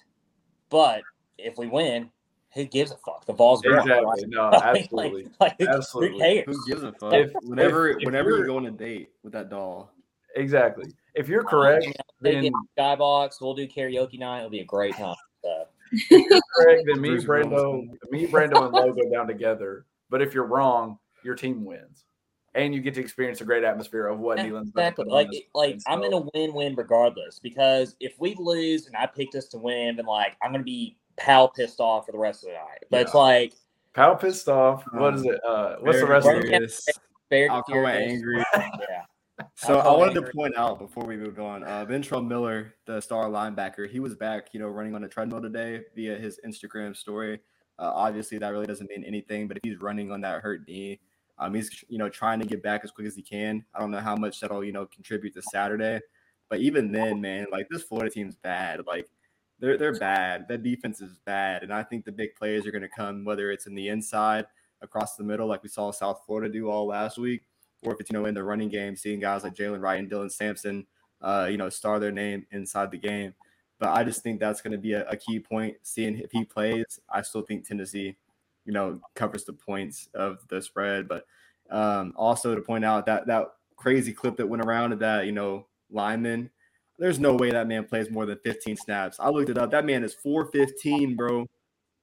But if we win, who gives a fuck? The ball's gone. Exactly. No, Like- like- absolutely. like, who- Absolutely. Who cares? Who gives a fuck? If- whenever if- if whenever you're- you go on a date with that doll, Exactly. If you're oh, correct, They then get skybox. We'll do karaoke night. It'll be a great time. So, correct, then me, Bruce Brando, me, Brando, and Lo go down together. But if you're wrong, your team wins, and you get to experience a great atmosphere of what Yeah, Neyland's about exactly. Like, this- like and I'm in so- a win-win regardless because if we lose and I picked us to win, then like I'm gonna be pal pissed off for the rest of the night. But it's like Pal pissed off. What is it? Uh, what's the rest of this? Furious. Fair, Alcoa furious. angry. Yeah. So I Alcoa wanted to point out before we moved on, uh, Ventrell Miller, the star linebacker, he was back, you know, running on a treadmill today via his Instagram story. Uh, obviously, that really doesn't mean anything, but if he's running on that hurt knee, um, he's you know trying to get back as quick as he can. I don't know how much that'll you know contribute to Saturday, but even then, man, like this Florida team's bad. Like they're they're bad. That defense is bad, and I think the big plays are going to come whether it's in the inside, across the middle, like we saw South Florida do all last week, or if it's you know in the running game, seeing guys like Jaylen Wright and Dylan Sampson, uh, you know, star their name inside the game. But I just think that's going to be a, a key point. Seeing if he plays, I still think Tennessee, you know, covers the points of the spread. But um, also to point out that that crazy clip that went around of that, you know, lineman. There's no way that man plays more than 15 snaps. I looked it up. That man is 415, bro.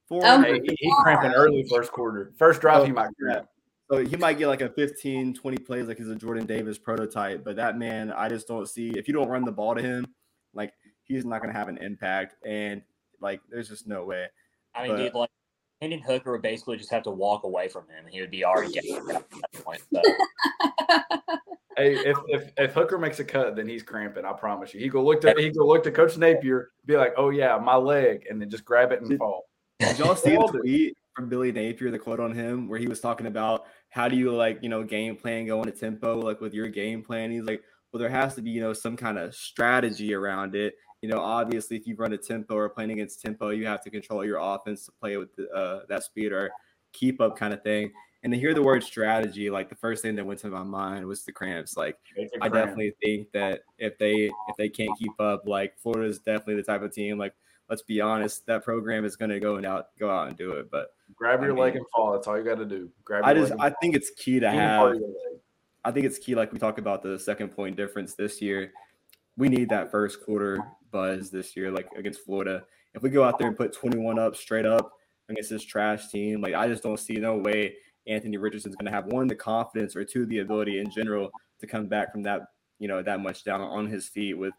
Four. Oh Hey, he, he cramping early first quarter. First drive, oh, he might cramp. So he might get like a 15, 20 plays like he's a Jordan Davis prototype. But that man, I just don't see if you don't run the ball to him, like he's not going to have an impact. And like, there's just no way. I mean, But- dude, like Hendon Hooker would basically just have to walk away from him, and he would be already getting at that point. But Hey, if, if if Hooker makes a cut, then he's cramping. I promise you. He go look to he go look to Coach Napier, be like, "Oh yeah, my leg," and then just grab it and Did- fall. Did y'all see the Nailed tweet from Billy Napier, the quote on him, where he was talking about how do you like, you know, game plan, go into tempo, like with your game plan? He's like, well, there has to be, you know, some kind of strategy around it. You know, obviously, if you run a tempo or playing against tempo, you have to control your offense to play with the, uh, that speed or keep up kind of thing. And to hear the word strategy, like the first thing that went to my mind was the cramps. Like, a I cramp. definitely think that if they if they can't keep up, like Florida is definitely the type of team. Like, let's be honest, that program is going to go and out go out and do it. But grab I your leg and fall. That's all you got to do. Grab. Your I just leg I think it's key to. Have. part of your leg. I think it's key, like we talk about the second point difference this year. We need that first quarter buzz this year, like against Florida. If we go out there and put 21 up straight up against this trash team, like I just don't see no way Anthony Richardson's going to have one the confidence or two the ability in general to come back from that you know that much down on his feet with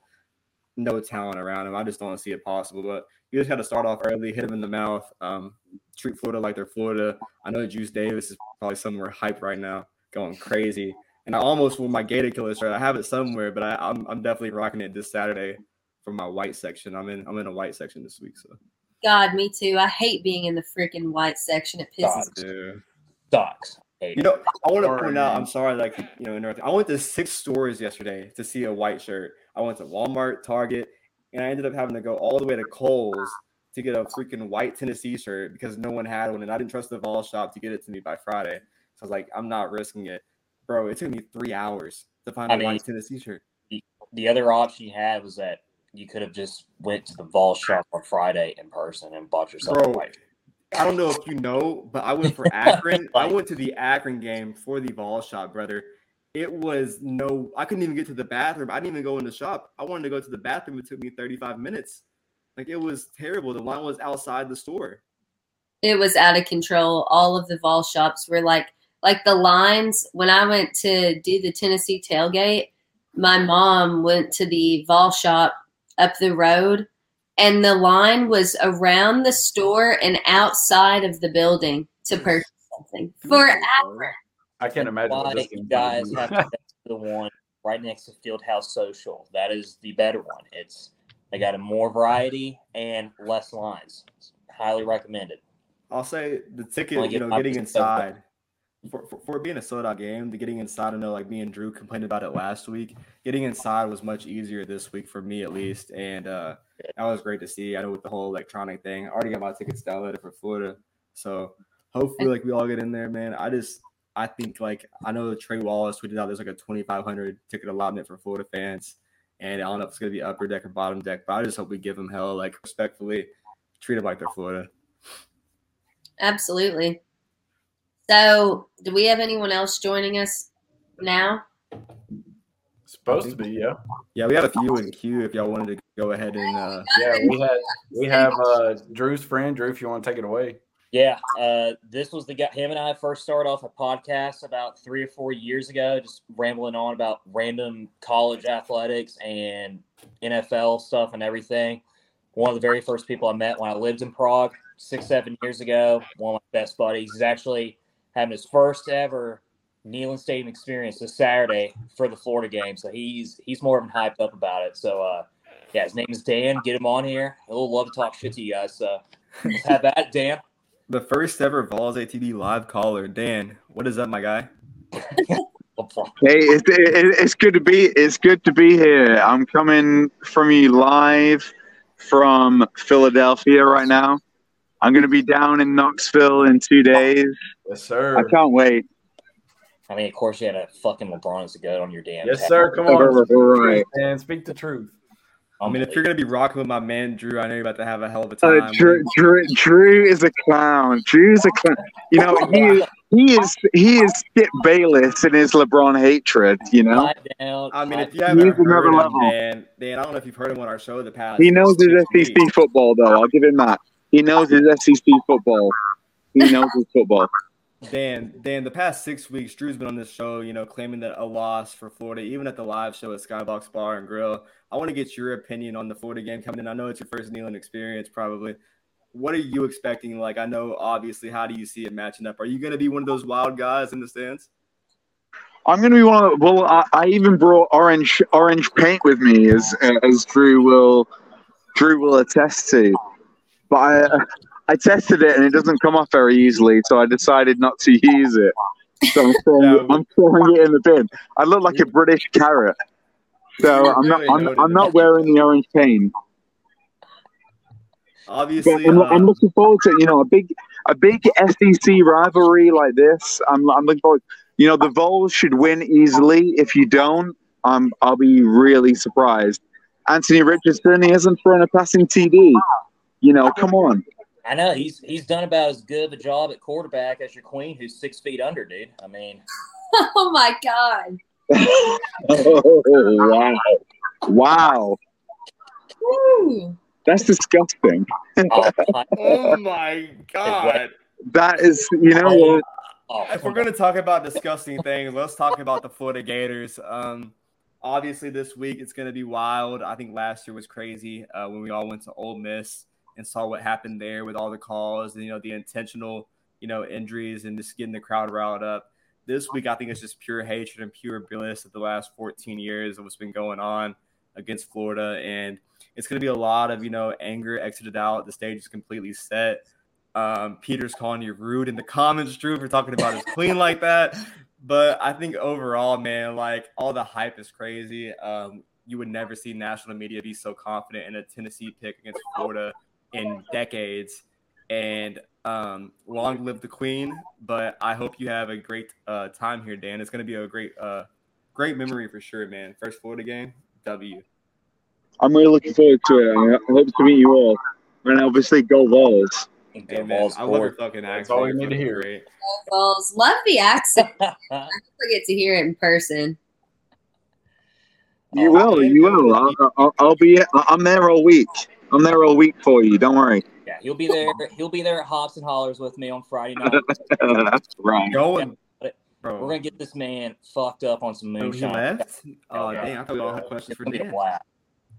no talent around him. I just don't see it possible. But you just got to start off early, hit him in the mouth, um, treat Florida like they're Florida. I know Juice Davis is probably somewhere hype right now, going crazy. And I almost wore my Gator Killer shirt. I have it somewhere, but I, I'm I'm definitely rocking it this Saturday for my white section. I'm in I'm in a white section this week, so God, me too. I hate being in the freaking white section. It pisses God. Sucks. You know, I want to point out. I'm um, sorry, like you know, interrupting. I went to six stores yesterday to see a white shirt. I went to Walmart, Target, and I ended up having to go all the way to Kohl's to get a freaking white Tennessee shirt because no one had one, and I didn't trust the Vol shop to get it to me by Friday. So I was like, I'm not risking it, bro. It took me three hours to find I a mean- white Tennessee shirt. the other option you had was that you could have just went to the Vol shop on Friday in person and bought yourself a Bro, white. I don't know if you know, but I went for Akron. I went to the Akron game for the Vol shop, brother. It was no, I couldn't even get to the bathroom. I didn't even go in the shop. I wanted to go to the bathroom. It took me 35 minutes. Like it was terrible. The line was outside the store. It was out of control. All of the Vol shops were like, like the lines. When I went to do the Tennessee tailgate, my mom went to the Vol shop up the road, and the line was around the store and outside of the building to purchase something for Akron. I can't imagine what Why you guys have to go to the one right next to Fieldhouse Social. That is the better one. It's they got a more variety and less lines. It's highly recommended. I'll say the ticket, you know, getting inside for, for, for being a sold out game, the getting inside, I know like me and Drew complained about it last week. Getting inside was much easier this week for me at least. And uh that was great to see. I know with the whole electronic thing, I already got my tickets downloaded for Florida. So hopefully like we all get in there, man. I just I think like I know Trey Wallace tweeted out there's like a 2,500 ticket allotment for Florida fans. And I don't know if it's gonna be upper deck or bottom deck, but I just hope we give them hell, like respectfully, treat them like they're Florida. Absolutely. So, do we have anyone else joining us now? Supposed to be, yeah. Yeah, we had a few in queue. If y'all wanted to go ahead and uh, Yeah, we had we have uh Drew's friend. Drew, if you want to take it away. Yeah, uh, this was the guy. Him and I first started off a podcast about three or four years ago, just rambling on about random college athletics and NFL stuff and everything. one of the very first people I met when I lived in Prague six, seven years ago. One of my best buddies. He's actually having his first ever Neyland Stadium experience this Saturday for the Florida game. So he's he's more than hyped up about it. So uh, yeah, his name is Dan. Get him on here. He'll love to talk shit to you guys. So let's have that, Dan. The first ever Vols ATB live caller, Dan. What is up, my guy? Hey, it's, it, it's good to be. It's good to be here. I'm coming from you live from Philadelphia right now. I'm going to be down in Knoxville in two days. Yes, sir. I can't wait. I mean, of course, you had a fucking LeBron as a goat on your damn. Yes, tag. sir. Come on, right. man. Speak the truth. I mean, if you're gonna be rocking with my man Drew, I know you're about to have a hell of a Uh, time. Drew, Drew, Drew is a clown. Drew's a clown. You know, he he is he is Skip Bayless in his LeBron hatred. You know, I mean, if you haven't another heard him, level. Dan, Dan, I don't know if you've heard him on our show in the past. he knows his Six SEC weeks. football, though. I'll give him that. He knows his SEC football. He knows his football. Dan, Dan, the past six weeks, Drew's been on this show, you know, claiming that a loss for Florida, even at the live show at Skybox Bar and Grill. I want to get your opinion on the Florida game coming in. I know it's your first Neyland experience, probably. What are you expecting? Like, I know, obviously, how do you see it matching up? Are you going to be one of those wild guys in the stands? I'm going to be one of. Well, I, I even brought orange orange paint with me, as as Drew will Drew will attest to. But I I tested it and it doesn't come off very easily, so I decided not to use it. So I'm throwing, it, I'm throwing it in the bin. I look like a British carrot, so I'm not I'm, I'm not wearing the orange paint. But Obviously, I'm, uh, I'm looking forward to you know a big a big SEC rivalry like this. I'm I'm looking forward. You know the Vols should win easily. If you don't, um, I'll be really surprised. Anthony Richardson, he hasn't thrown a passing TD. You know, come on. I know he's he's done about as good of a job at quarterback as your queen, who's six feet under, dude. I mean, Oh my god. Oh, wow, wow, Woo. that's disgusting. oh, my- God. That is, you know what? oh, if we're going to talk about disgusting things, let's talk about the Florida Gators. Um, obviously, this week it's going to be wild. I think last year was crazy uh, when we all went to Ole Miss and saw what happened there with all the calls and you know the intentional you know injuries and just getting the crowd riled up. This week, I think it's just pure hatred and pure bliss of the last 14 years of what's been going on against Florida, and it's going to be a lot of you know anger exited out. The stage is completely set. Um, Peter's calling you rude in the comments, Drew, for talking about his queen like that. But I think overall, man, like all the hype is crazy. Um, you would never see national media be so confident in a Tennessee pick against Florida in decades. And um, long live the queen. But I hope you have a great uh, time here, Dan. It's going to be a great, uh, great memory for sure, man. First Florida game, W. I'm really looking forward to it. I hope to meet you all, and obviously go Vols. Go Hey, man, Vols I love your fucking accent. That's all we need to gonna be hear. Great. Balls. Love the accent. I never get to hear it in person. You Oh, will, you will. I'll, I'll, I'll be. I'm there all week. I'm there all week for you. Don't worry. Yeah, he'll be there. He'll be there at Hops and Hollers with me on Friday night. That's right. Going, We're gonna get this man fucked up on some Oh, he moonshine. left? Oh, Yeah. dang. I thought we all had questions for It'll be a Dan.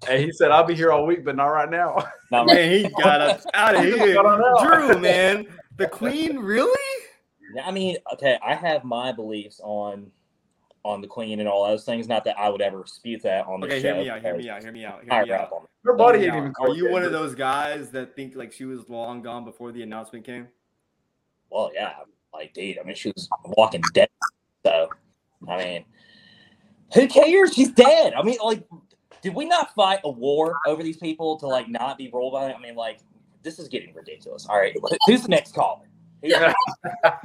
Hey, he said I'll be here all week, but not right now. Not Man, he got us out of here. Got. Drew, man. The queen, really? Yeah, I mean, okay, I have my beliefs on on the queen and all those things. Not that I would ever dispute that on the Okay, show. hear me out. Hear me out. Hear me out. Hear I me out. Her body Hear ain't even. out. Are you one of those guys that think like she was long gone before the announcement came? Well, yeah, like, dude, I mean, she was walking dead. So, I mean, who cares? She's dead. I mean, like, did we not fight a war over these people to like not be rolled by? it? I mean, like, this is getting ridiculous. All right, who's the next caller? Who's- Yeah.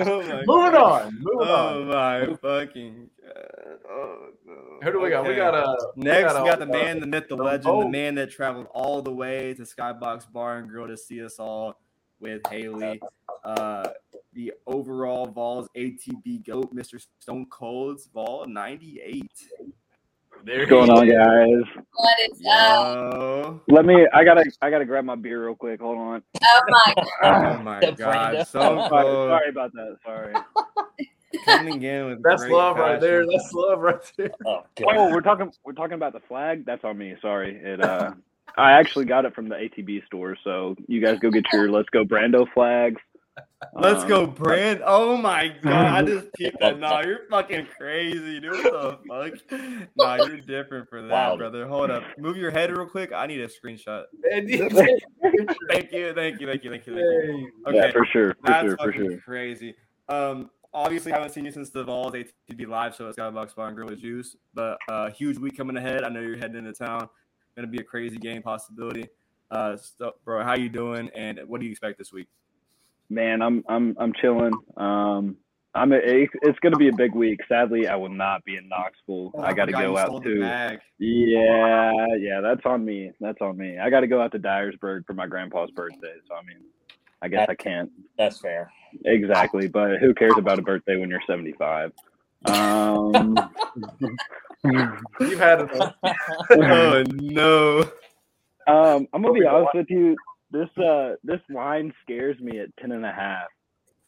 Oh Moving God. on. Moving Oh on. my fucking god. Oh, no. Who do we got? We Okay. got uh Next, we got the uh, man, the myth, the the legend, the man that traveled all the way to Skybox Bar and Grill to see us all with Haley. Uh, the overall Vols ATB GOAT, Mr. Stone Cold's Vol 98. There What's going he on, guys? What is up? Let me. I gotta. I gotta grab my beer real quick. Hold on. Oh my god. Oh my Brando. god. So sorry, sorry about that. Sorry. Coming in with That's great love right there. passion. That's love right there. Oh, Oh, we're talking. We're talking about the flag. That's on me. Sorry. It. Uh. I actually got it from the ATB store. So you guys go get your Let's Go Brando flags. Let's Um, go, Brand. Oh my god, I just peeped that. Nah, you're fucking crazy, dude. What the fuck? Nah, you're different for that, Wow. brother. Hold up. Move your head real quick. I need a screenshot. Thank you, thank you, thank you, thank you, thank you. Okay, Yeah, for sure, for that's sure, for sure. crazy. Um, obviously, I haven't seen you since the Vols ATB live show at Skybox Bar and Grill with Juice, but uh, huge week coming ahead. I know you're heading into town. Gonna be a crazy game possibility. Uh, so, bro, how you doing? And what do you expect this week? Man, I'm I'm I'm chilling. Um, I'm it, it's going to be a big week. Sadly, I will not be in Knoxville. I got to go out sold to. Yeah, yeah, that's on me. That's on me. I got to go out to Dyersburg for my grandpa's birthday. So I mean, I guess I can't That's fair. exactly. But who cares about a birthday when you're 75? Um, You've had enough. oh no. um, I'm gonna be honest with you. This uh this line scares me at ten and a half.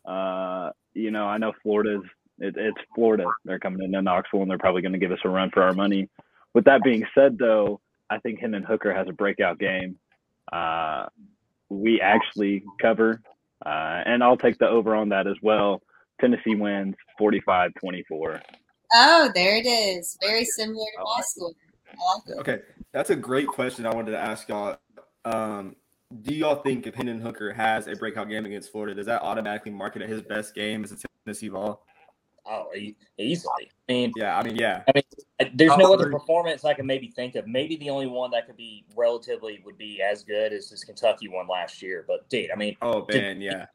Uh, you know, I know Florida's it, it's Florida. They're coming into Knoxville and they're probably going to give us a run for our money. With that being said, though, I think Hendon Hooker has a breakout game. Uh, we actually cover, uh, and I'll take the over on that as well. Tennessee wins 45-24. Oh, there it is. Very similar to my score. Like. Okay, that's a great question. I wanted to ask y'all. Um, do y'all think if Hendon Hooker has a breakout game against Florida, does that automatically mark it at his best game as a Tennessee Vol? Oh, e- easily. I mean, Yeah, I mean, yeah. I mean, there's no other performance I can maybe think of. Maybe the only one that could be relatively would be as good as this Kentucky one last year. But dude, I mean, Oh man, yeah.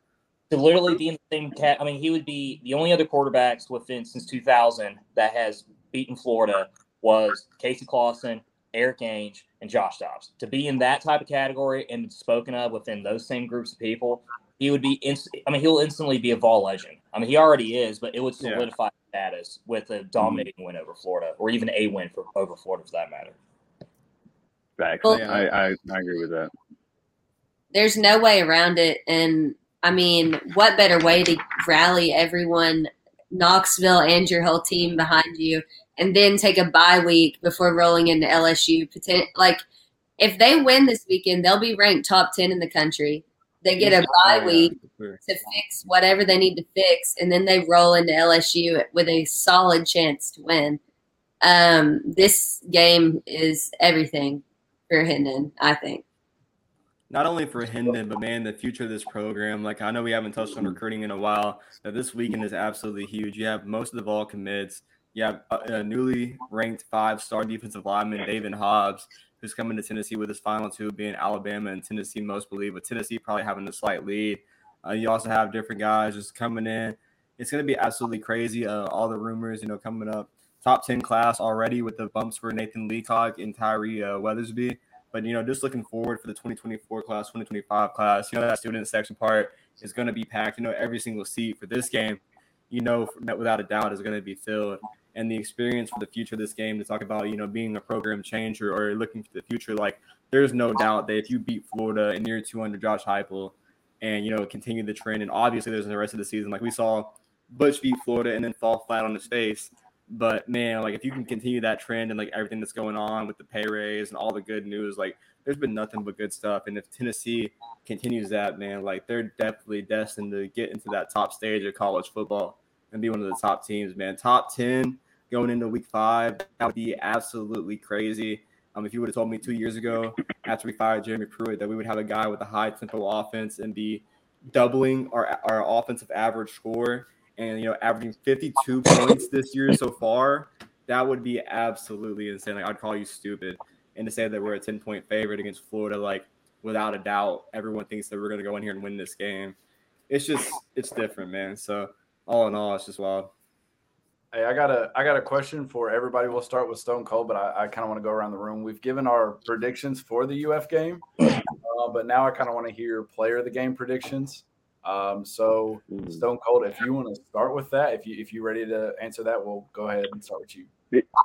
to literally be in the same cat. I mean, he would be the only other quarterbacks within since 2000 that has beaten Florida was Casey Clausen, Erik Ainge, and Josh Dobbs. To be in that type of category and spoken of within those same groups of people, he would be. Inst- I mean, he'll instantly be a Vol legend. I mean, he already is, but it would solidify his status with a mm-hmm. dominating win over Florida, or even a win for over Florida for that matter. Facts. Well- I, I I agree with that. There's no way around it. And I mean, what better way to rally everyone, Knoxville and your whole team behind you, and then take a bye week before rolling into LSU? Like, if they win this weekend, they'll be ranked top 10 in the country. They get a bye Oh, week to fix whatever they need to fix, and then they roll into LSU with a solid chance to win. Um, this game is everything for Hendon, I think. Not only for Hendon, but man, the future of this program. Like I know we haven't touched on recruiting in a while. That this weekend is absolutely huge. You have most of the Vol commits. You have a, newly ranked five-star defensive lineman, David Hobbs, who's coming to Tennessee with his final two being Alabama and Tennessee. Most believe, with Tennessee probably having a slight lead. Uh, you also have different guys just coming in. It's going to be absolutely crazy. Uh, all the rumors, you know, coming up. Top ten class already with the bumps for Nathan Leacock and Tyree uh, Weathersby. But you know, just looking forward for the 2024 class, 2025 class, you know that student section part is going to be packed. You know, every single seat for this game, you know, without a doubt is going to be filled. And the experience for the future of this game to talk about, you know, being a program changer or looking for the future, like there's no doubt that if you beat Florida in year two under Josh Heupel, and you know continue the trend, and obviously there's the rest of the season, like we saw Butch beat Florida and then fall flat on his face. But man, like if you can continue that trend and like everything that's going on with the pay raise and all the good news, like there's been nothing but good stuff. And if Tennessee continues that, man, like they're definitely destined to get into that top stage of college football and be one of the top teams, man. Top 10 going into week five, that would be absolutely crazy. Um, if you would have told me two years ago after we fired Jeremy Pruitt that we would have a guy with a high tempo offense and be doubling our, our offensive average score and you know averaging 52 points this year so far, that would be absolutely insane. Like I'd call you stupid. And to say that we're a 10 point favorite against Florida, like without a doubt, everyone thinks that we're gonna go in here and win this game. It's just it's different, man. So all in all, it's just wild. Hey, I got a I got a question for everybody. We'll start with Stone Cold, but I, I kind of want to go around the room. We've given our predictions for the UF game, uh, but now I kind of want to hear player of the game predictions. Um, so Stone Cold, if you want to start with that, if you if you're ready to answer that, we'll go ahead and start with you.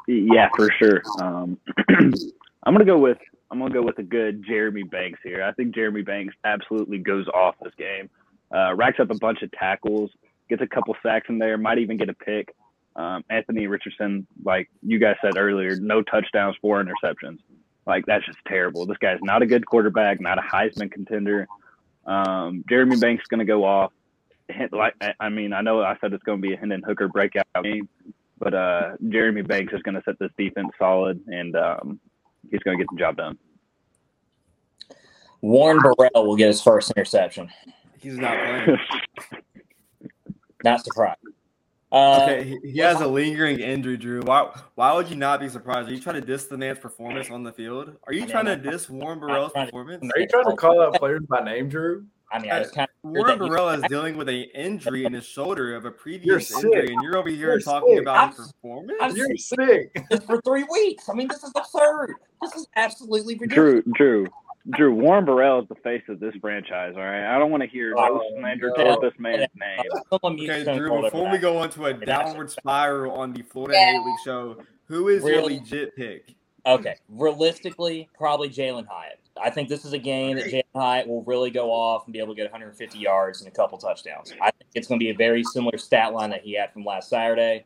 Yeah, for sure. Um, I'm gonna go with I'm gonna go with a good Jeremy Banks here. I think Jeremy Banks absolutely goes off this game. Uh, racks up a bunch of tackles, gets a couple sacks in there, might even get a pick. Um, Anthony Richardson, like you guys said earlier, no touchdowns, four interceptions. Like that's just terrible. This guy's not a good quarterback, not a Heisman contender. Um, Jeremy Banks going to go off. Like I mean, I know I said it's going to be a Hendon Hooker breakout game, but uh, Jeremy Banks is going to set this defense solid, and um, he's going to get the job done. Warren Burrell will get his first interception. He's not playing. not surprised. Uh, okay, he, he has a lingering injury, Drew. Why? Why would you not be surprised? Are you trying to diss the man's performance on the field? Are you trying to diss Warren Burrell's performance? Are you trying to call out players by name, Drew? I mean, I kind of Warren Burrell is dealing with an injury in his shoulder of a previous injury, and you're over here you're talking sick. about I'm, his performance. I'm you're sick for three weeks. I mean, this is absurd. This is absolutely ridiculous. Drew, Drew, Drew, Warren Burrell is the face of this franchise. All right, I don't want to hear oh, no slander toward this man's name. Okay, Drew. Before we go into a downward spiral on the Florida yeah. Hate Week show, who is really? your legit pick? Okay, realistically, probably Jalin Hyatt. I think this is a game that Jalin Hyatt will really go off and be able to get 150 yards and a couple touchdowns. I think it's going to be a very similar stat line that he had from last Saturday.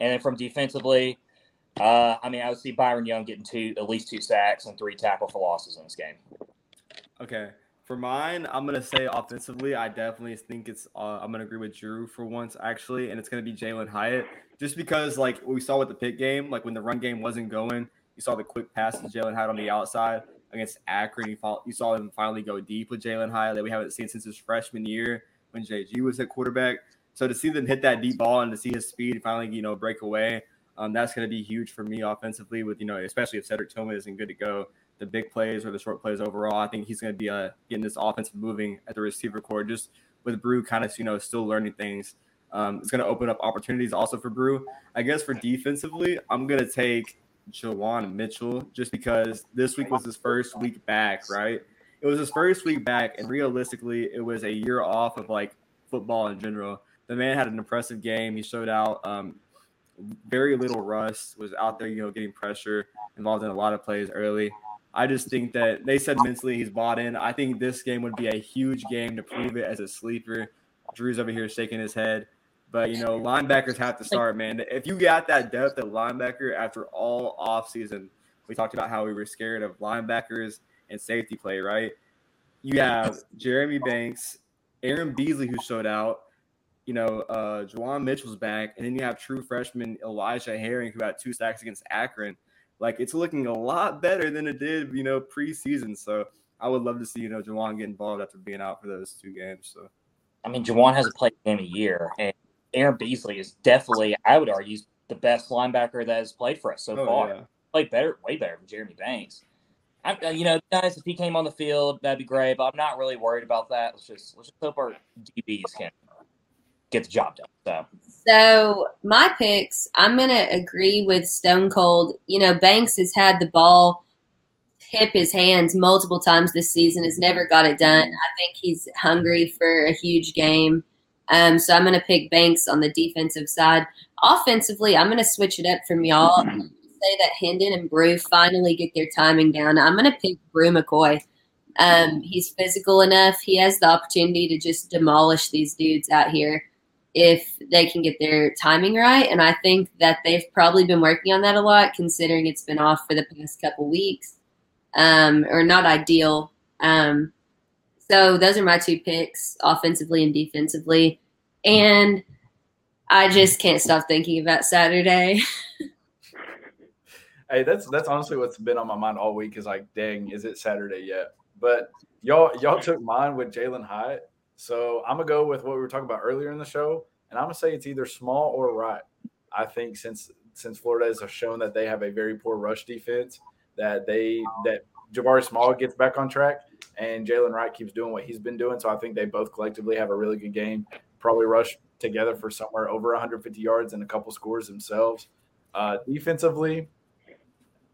And then from defensively, uh, I mean, I would see Byron Young getting two, at least two sacks and three tackle for losses in this game. Okay. For mine, I'm gonna say offensively, I definitely think it's. Uh, I'm gonna agree with Drew for once, actually, and it's gonna be Jalin Hyatt, just because like we saw with the Pitt game, like when the run game wasn't going, you saw the quick pass to Jalin Hyatt on the outside against Akron. You, you saw him finally go deep with Jalin Hyatt that we haven't seen since his freshman year when JG was at quarterback. So to see them hit that deep ball and to see his speed finally, you know, break away, um, that's going to be huge for me offensively. With you know, especially if Cedric Tillman isn't good to go, the big plays or the short plays overall, I think he's going to be uh, getting this offense moving at the receiver corps. Just with Bru kind of you know still learning things, um, it's going to open up opportunities also for Bru. I guess for defensively, I'm going to take Juwan Mitchell just because this week was his first week back, right? It was his first week back, and realistically, it was a year off of like football in general. The man had an impressive game. He showed out. Um, very little rust, was out there, you know, getting pressure, involved in a lot of plays early. I just think that they said mentally he's bought in. I think this game would be a huge game to prove it as a sleeper. Drew's over here shaking his head. But you know, linebackers have to start, man. If you got that depth at linebacker after all offseason, we talked about how we were scared of linebackers and safety play, right? You have Jeremy Banks, Aaron Beasley who showed out, you know, uh, Juwan Mitchell's back, and then you have true freshman Elijah Herring, who had two sacks against Akron. Like it's looking a lot better than it did, you know, preseason. So I would love to see, you know, Juwan get involved after being out for those two games. So I mean, Juwan hasn't played a game a year, and Aaron Beasley is definitely, I would argue, the best linebacker that has played for us so oh, far. Yeah. Played better, way better than Jeremy Banks. I, uh, you know, guys, if he came on the field, that'd be great. But I'm not really worried about that. Let's just let's just hope our DBs can get the job done. So, so my picks, I'm gonna agree with Stone Cold. You know, Banks has had the ball hip his hands multiple times this season, has never got it done. I think he's hungry for a huge game. Um, so I'm gonna pick Banks on the defensive side. Offensively, I'm gonna switch it up from y'all. Say that Hendon and Bru finally get their timing down. I'm gonna pick Bru McCoy. Um, he's physical enough. He has the opportunity to just demolish these dudes out here if they can get their timing right. And I think that they've probably been working on that a lot, considering it's been off for the past couple weeks, um, or not ideal. Um, so those are my two picks, offensively and defensively. And I just can't stop thinking about Saturday. hey, that's that's honestly what's been on my mind all week. Is like, dang, is it Saturday yet? But y'all y'all took mine with Jalin Hyatt so I'm gonna go with what we were talking about earlier in the show, and I'm gonna say it's either small or right. I think since since Florida has shown that they have a very poor rush defense, that they that Jabari Small gets back on track and Jaylen Wright keeps doing what he's been doing. So I think they both collectively have a really good game. Probably rush together for somewhere over 150 yards and a couple scores themselves. Uh, defensively,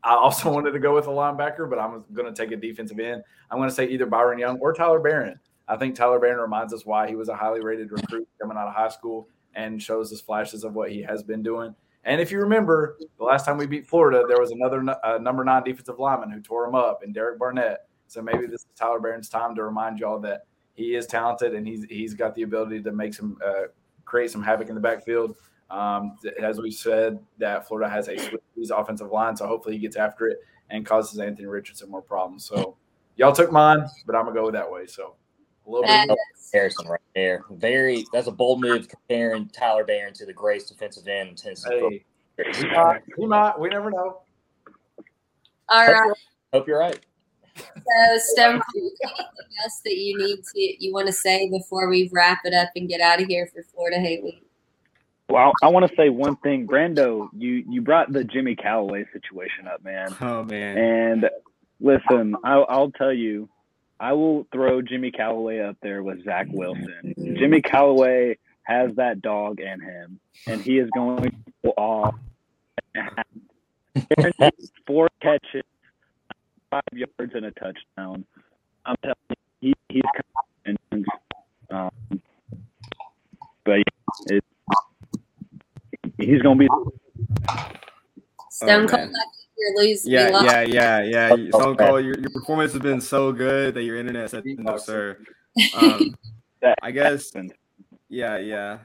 I also wanted to go with a linebacker, but I'm going to take a defensive end. I'm going to say either Byron Young or Tyler Baron. I think Tyler Baron reminds us why he was a highly rated recruit coming out of high school and shows us flashes of what he has been doing. And if you remember, the last time we beat Florida, there was another uh, number nine defensive lineman who tore him up, and Derek Barnett. So maybe this is Tyler Baron's time to remind y'all that he is talented and he's he's got the ability to make some uh, create some havoc in the backfield. Um, as we said, that Florida has a Swiss offensive line, so hopefully he gets after it and causes Anthony Richardson more problems. So y'all took mine, but I'm gonna go that way. So a little bit. Of, Harrison right there. Very. That's a bold move comparing Tyler Baron to the greatest defensive end in Tennessee. hey, he might, he might. We never know. All Hope right. you're- Hope you're right. So, Stone, Cold, anything else that you need to you want to say before we wrap it up and get out of here for Florida Hate Week? Well, I want to say one thing, Brando. You you brought the Jimmy Calloway situation up, man. Oh man. And listen, I'll, I'll tell you, I will throw Jimmy Calloway up there with Zach Wilson. Jimmy Calloway has that dog in him, and he is going to go off. Four catches, five yards, and a touchdown. I'm telling you, he, he's coming. Um, but yeah, it, he's going to be Stone Cold, man. I think you're losing. Yeah, you lost. yeah, yeah, yeah. You- Oh, Stone. Cold, your, your performance has been so good that your internet said no, sir. Um. I guess, yeah, yeah.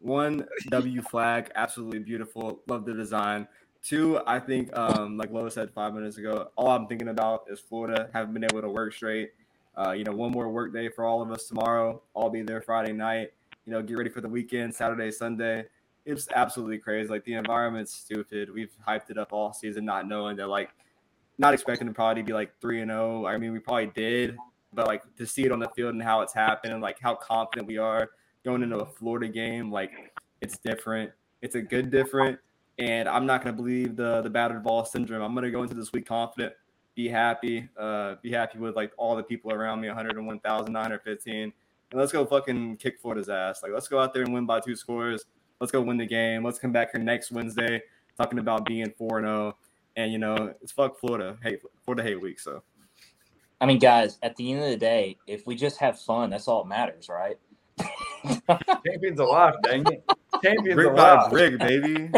One W flag, absolutely beautiful. Love the design. Two, I think, um, like Lois said five minutes ago, all I'm thinking about is Florida. Haven't been able to work straight. Uh, you know, one more work day for all of us tomorrow. I'll be there Friday night. You know, get ready for the weekend, Saturday, Sunday. It's absolutely crazy. Like the environment's stupid. We've hyped it up all season, not knowing that like not expecting to probably be like three and zero. I mean, we probably did, but like to see it on the field and how it's happened, and like how confident we are going into a Florida game, like it's different. It's a good different, and I'm not gonna believe the the battered Vol syndrome. I'm gonna go into this week confident, be happy, uh, be happy with like all the people around me, 101,915, and let's go fucking kick Florida's ass. Like let's go out there and win by two scores. Let's go win the game. Let's come back here next Wednesday talking about being four and zero. And you know, it's fuck Florida. Hate Florida hate week. So I mean, guys, at the end of the day, if we just have fun, that's all that matters, right? Champions alive, dang it. Champions brick alive. brick, baby.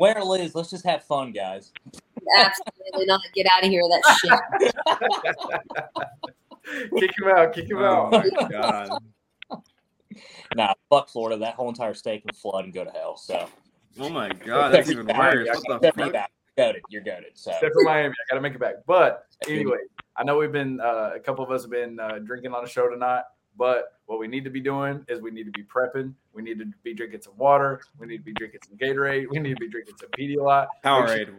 Win or lose, let's just have fun, guys. Absolutely not. Get out of here with that shit. kick him out. Kick him Oh out. my god. Nah, fuck Florida. That whole entire state can flood and go to hell. So, Oh my god, that's even worse. What the Except me fuck? back. Goated. You're goaded. So, Except for Miami, I got to make it back. But anyway, I know we've been uh, a couple of us have been uh, drinking on the show tonight. But what we need to be doing is we need to be prepping. We need to be drinking some water. We need to be drinking some Gatorade. We need to be drinking some Pedialyte. Powerade.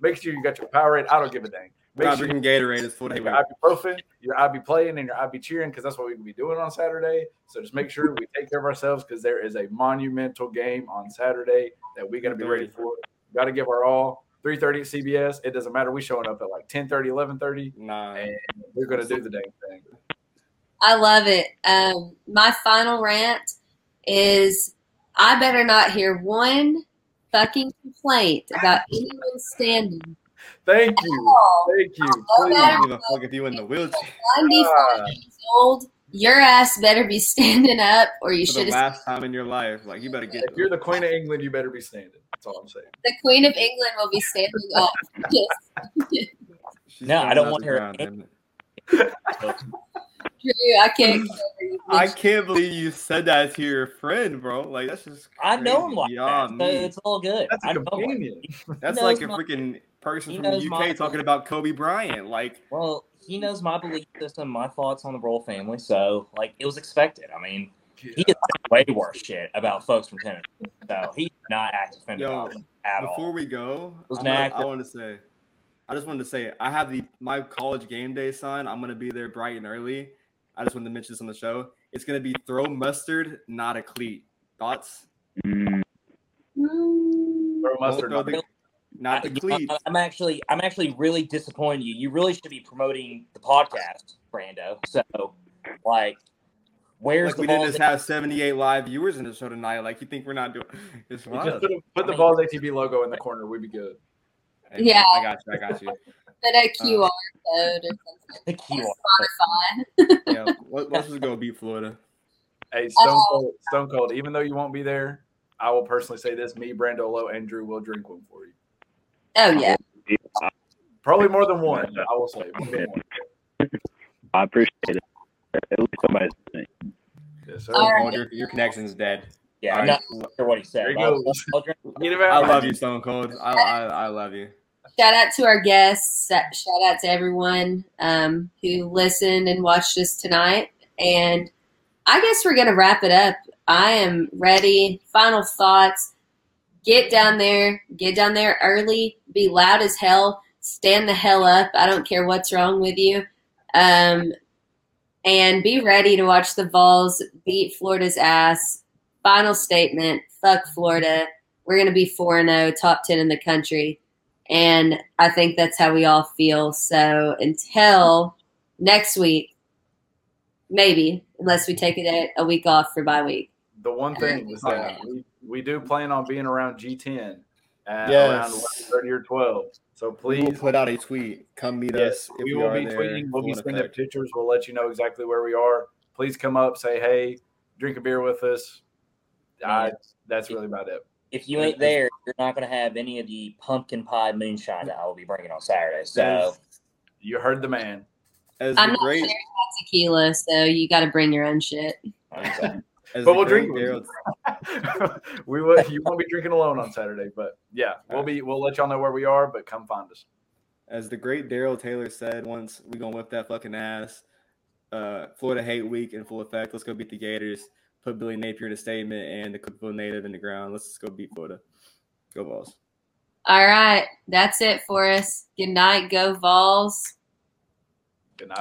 Make sure you got your Powerade. I don't give a dang. We're Make not sure drinking Gatorade. It's Florida your hate week. ibuprofen, your IB playing, and your IB cheering because that's what we can be doing on Saturday. So just make sure we take care of ourselves because there is a monumental game on Saturday that we got to be ready for. Got to give our all. 3:30 at CBS. It doesn't matter. We showing up at like 10:30, 11:30, Nah. and we're gonna do the dang thing. I love it. Um, my final rant is I better not hear one fucking complaint about anyone standing. Thank you, Oh, thank you. Please. matter- I don't give a fuck if you in the wheelchair 95 ah. years old, your ass better be standing up or you should. The last time in your life, like you better get. If you're the Queen of England, you better be standing. That's all I'm saying. The Queen of England will be standing up. Yes. No, I don't want her ground, damn it. True, I can't. get over you. I can't believe you said that to your friend, bro. Like that's just. I know him like that. So it's all good. That's a I know companion. That's like a freaking person he from the UK my- talking about Kobe Bryant. Like, Well, he knows my belief system, my thoughts on the royal family. So, like, it was expected. I mean, he is way worse shit about folks from Tennessee. So he's not acting offended Yo, at before all. Before we go, Was I'm an gonna- I want to say, I just wanted to say, I have the my college game day sign. I'm gonna be there bright and early. I just wanted to mention this on the show. It's gonna be throw mustard, not a cleat. Thoughts? Mm. Throw mustard Throw on the- it. Not the I- cleat. I'm actually, I'm actually really disappointed. in You, you really should be promoting the podcast, Brando. So, like, where's Like the we ball? didn't just have 78 live viewers in the show tonight. Like you think we're not doing? It's Just wild. put, put the I mean- Balls ATV logo in the corner. We'd be good. Hey, Yeah. I got you. I got you. Put a QR code or something. the key Spotify. Yeah, let, let's just go beat Florida. Hey, Stone Oh. Cold, Stone Cold. Even though you won't be there, I will personally say this: me, Brando Lowe, and Drew will drink one for you. Oh yeah. Probably more than one. I will say more than one. I appreciate it. At least somebody's listening. Yes, sir. All right. Your, your connection's dead. Yeah, All I'm not sure what he said. There he but I'll- I'll drink- Get him I out. love you, Stone Cold. I, I, I love you. shout out to our guests. Shout out to everyone um, who listened and watched us tonight. And I guess we're going to wrap it up. I am ready. Final thoughts. Get down there. Get down there early. Be loud as hell. Stand the hell up. I don't care what's wrong with you. Um, and be ready to watch the Vols beat Florida's ass. Final statement. Fuck Florida. We're going to be 4 0, top 10 in the country. And I think that's how we all feel. So until next week, maybe, unless we take a, a week off for bye week. The one thing is that we, we do plan on being around G10 at Yes. around 11, or 12. So please We will please, put out a tweet. Come meet yes, us. if we will are be there, tweeting. We'll be sending effect. pictures. We'll let you know exactly where we are. Please come up, say hey, drink a beer with us. I, that's really about it. If you ain't there, you're not going to have any of the pumpkin pie moonshine that I will be bringing on Saturday. So You heard the man. As I'm the not great, sharing tequila, so you got to bring your own shit. As But we'll drink with we will. You won't be drinking alone on Saturday, but yeah, we'll be. We'll let y'all know where we are. But come find us. As the great Darrell Taylor said once, we gonna whip that fucking ass. Uh, Florida hate week in full effect. Let's go beat the Gators. Put Billy Napier in a statement and the Cookeville native in the ground. Let's just go beat Florida. Go Vols. All right. That's it for us. Good night. Go Vols. Good night.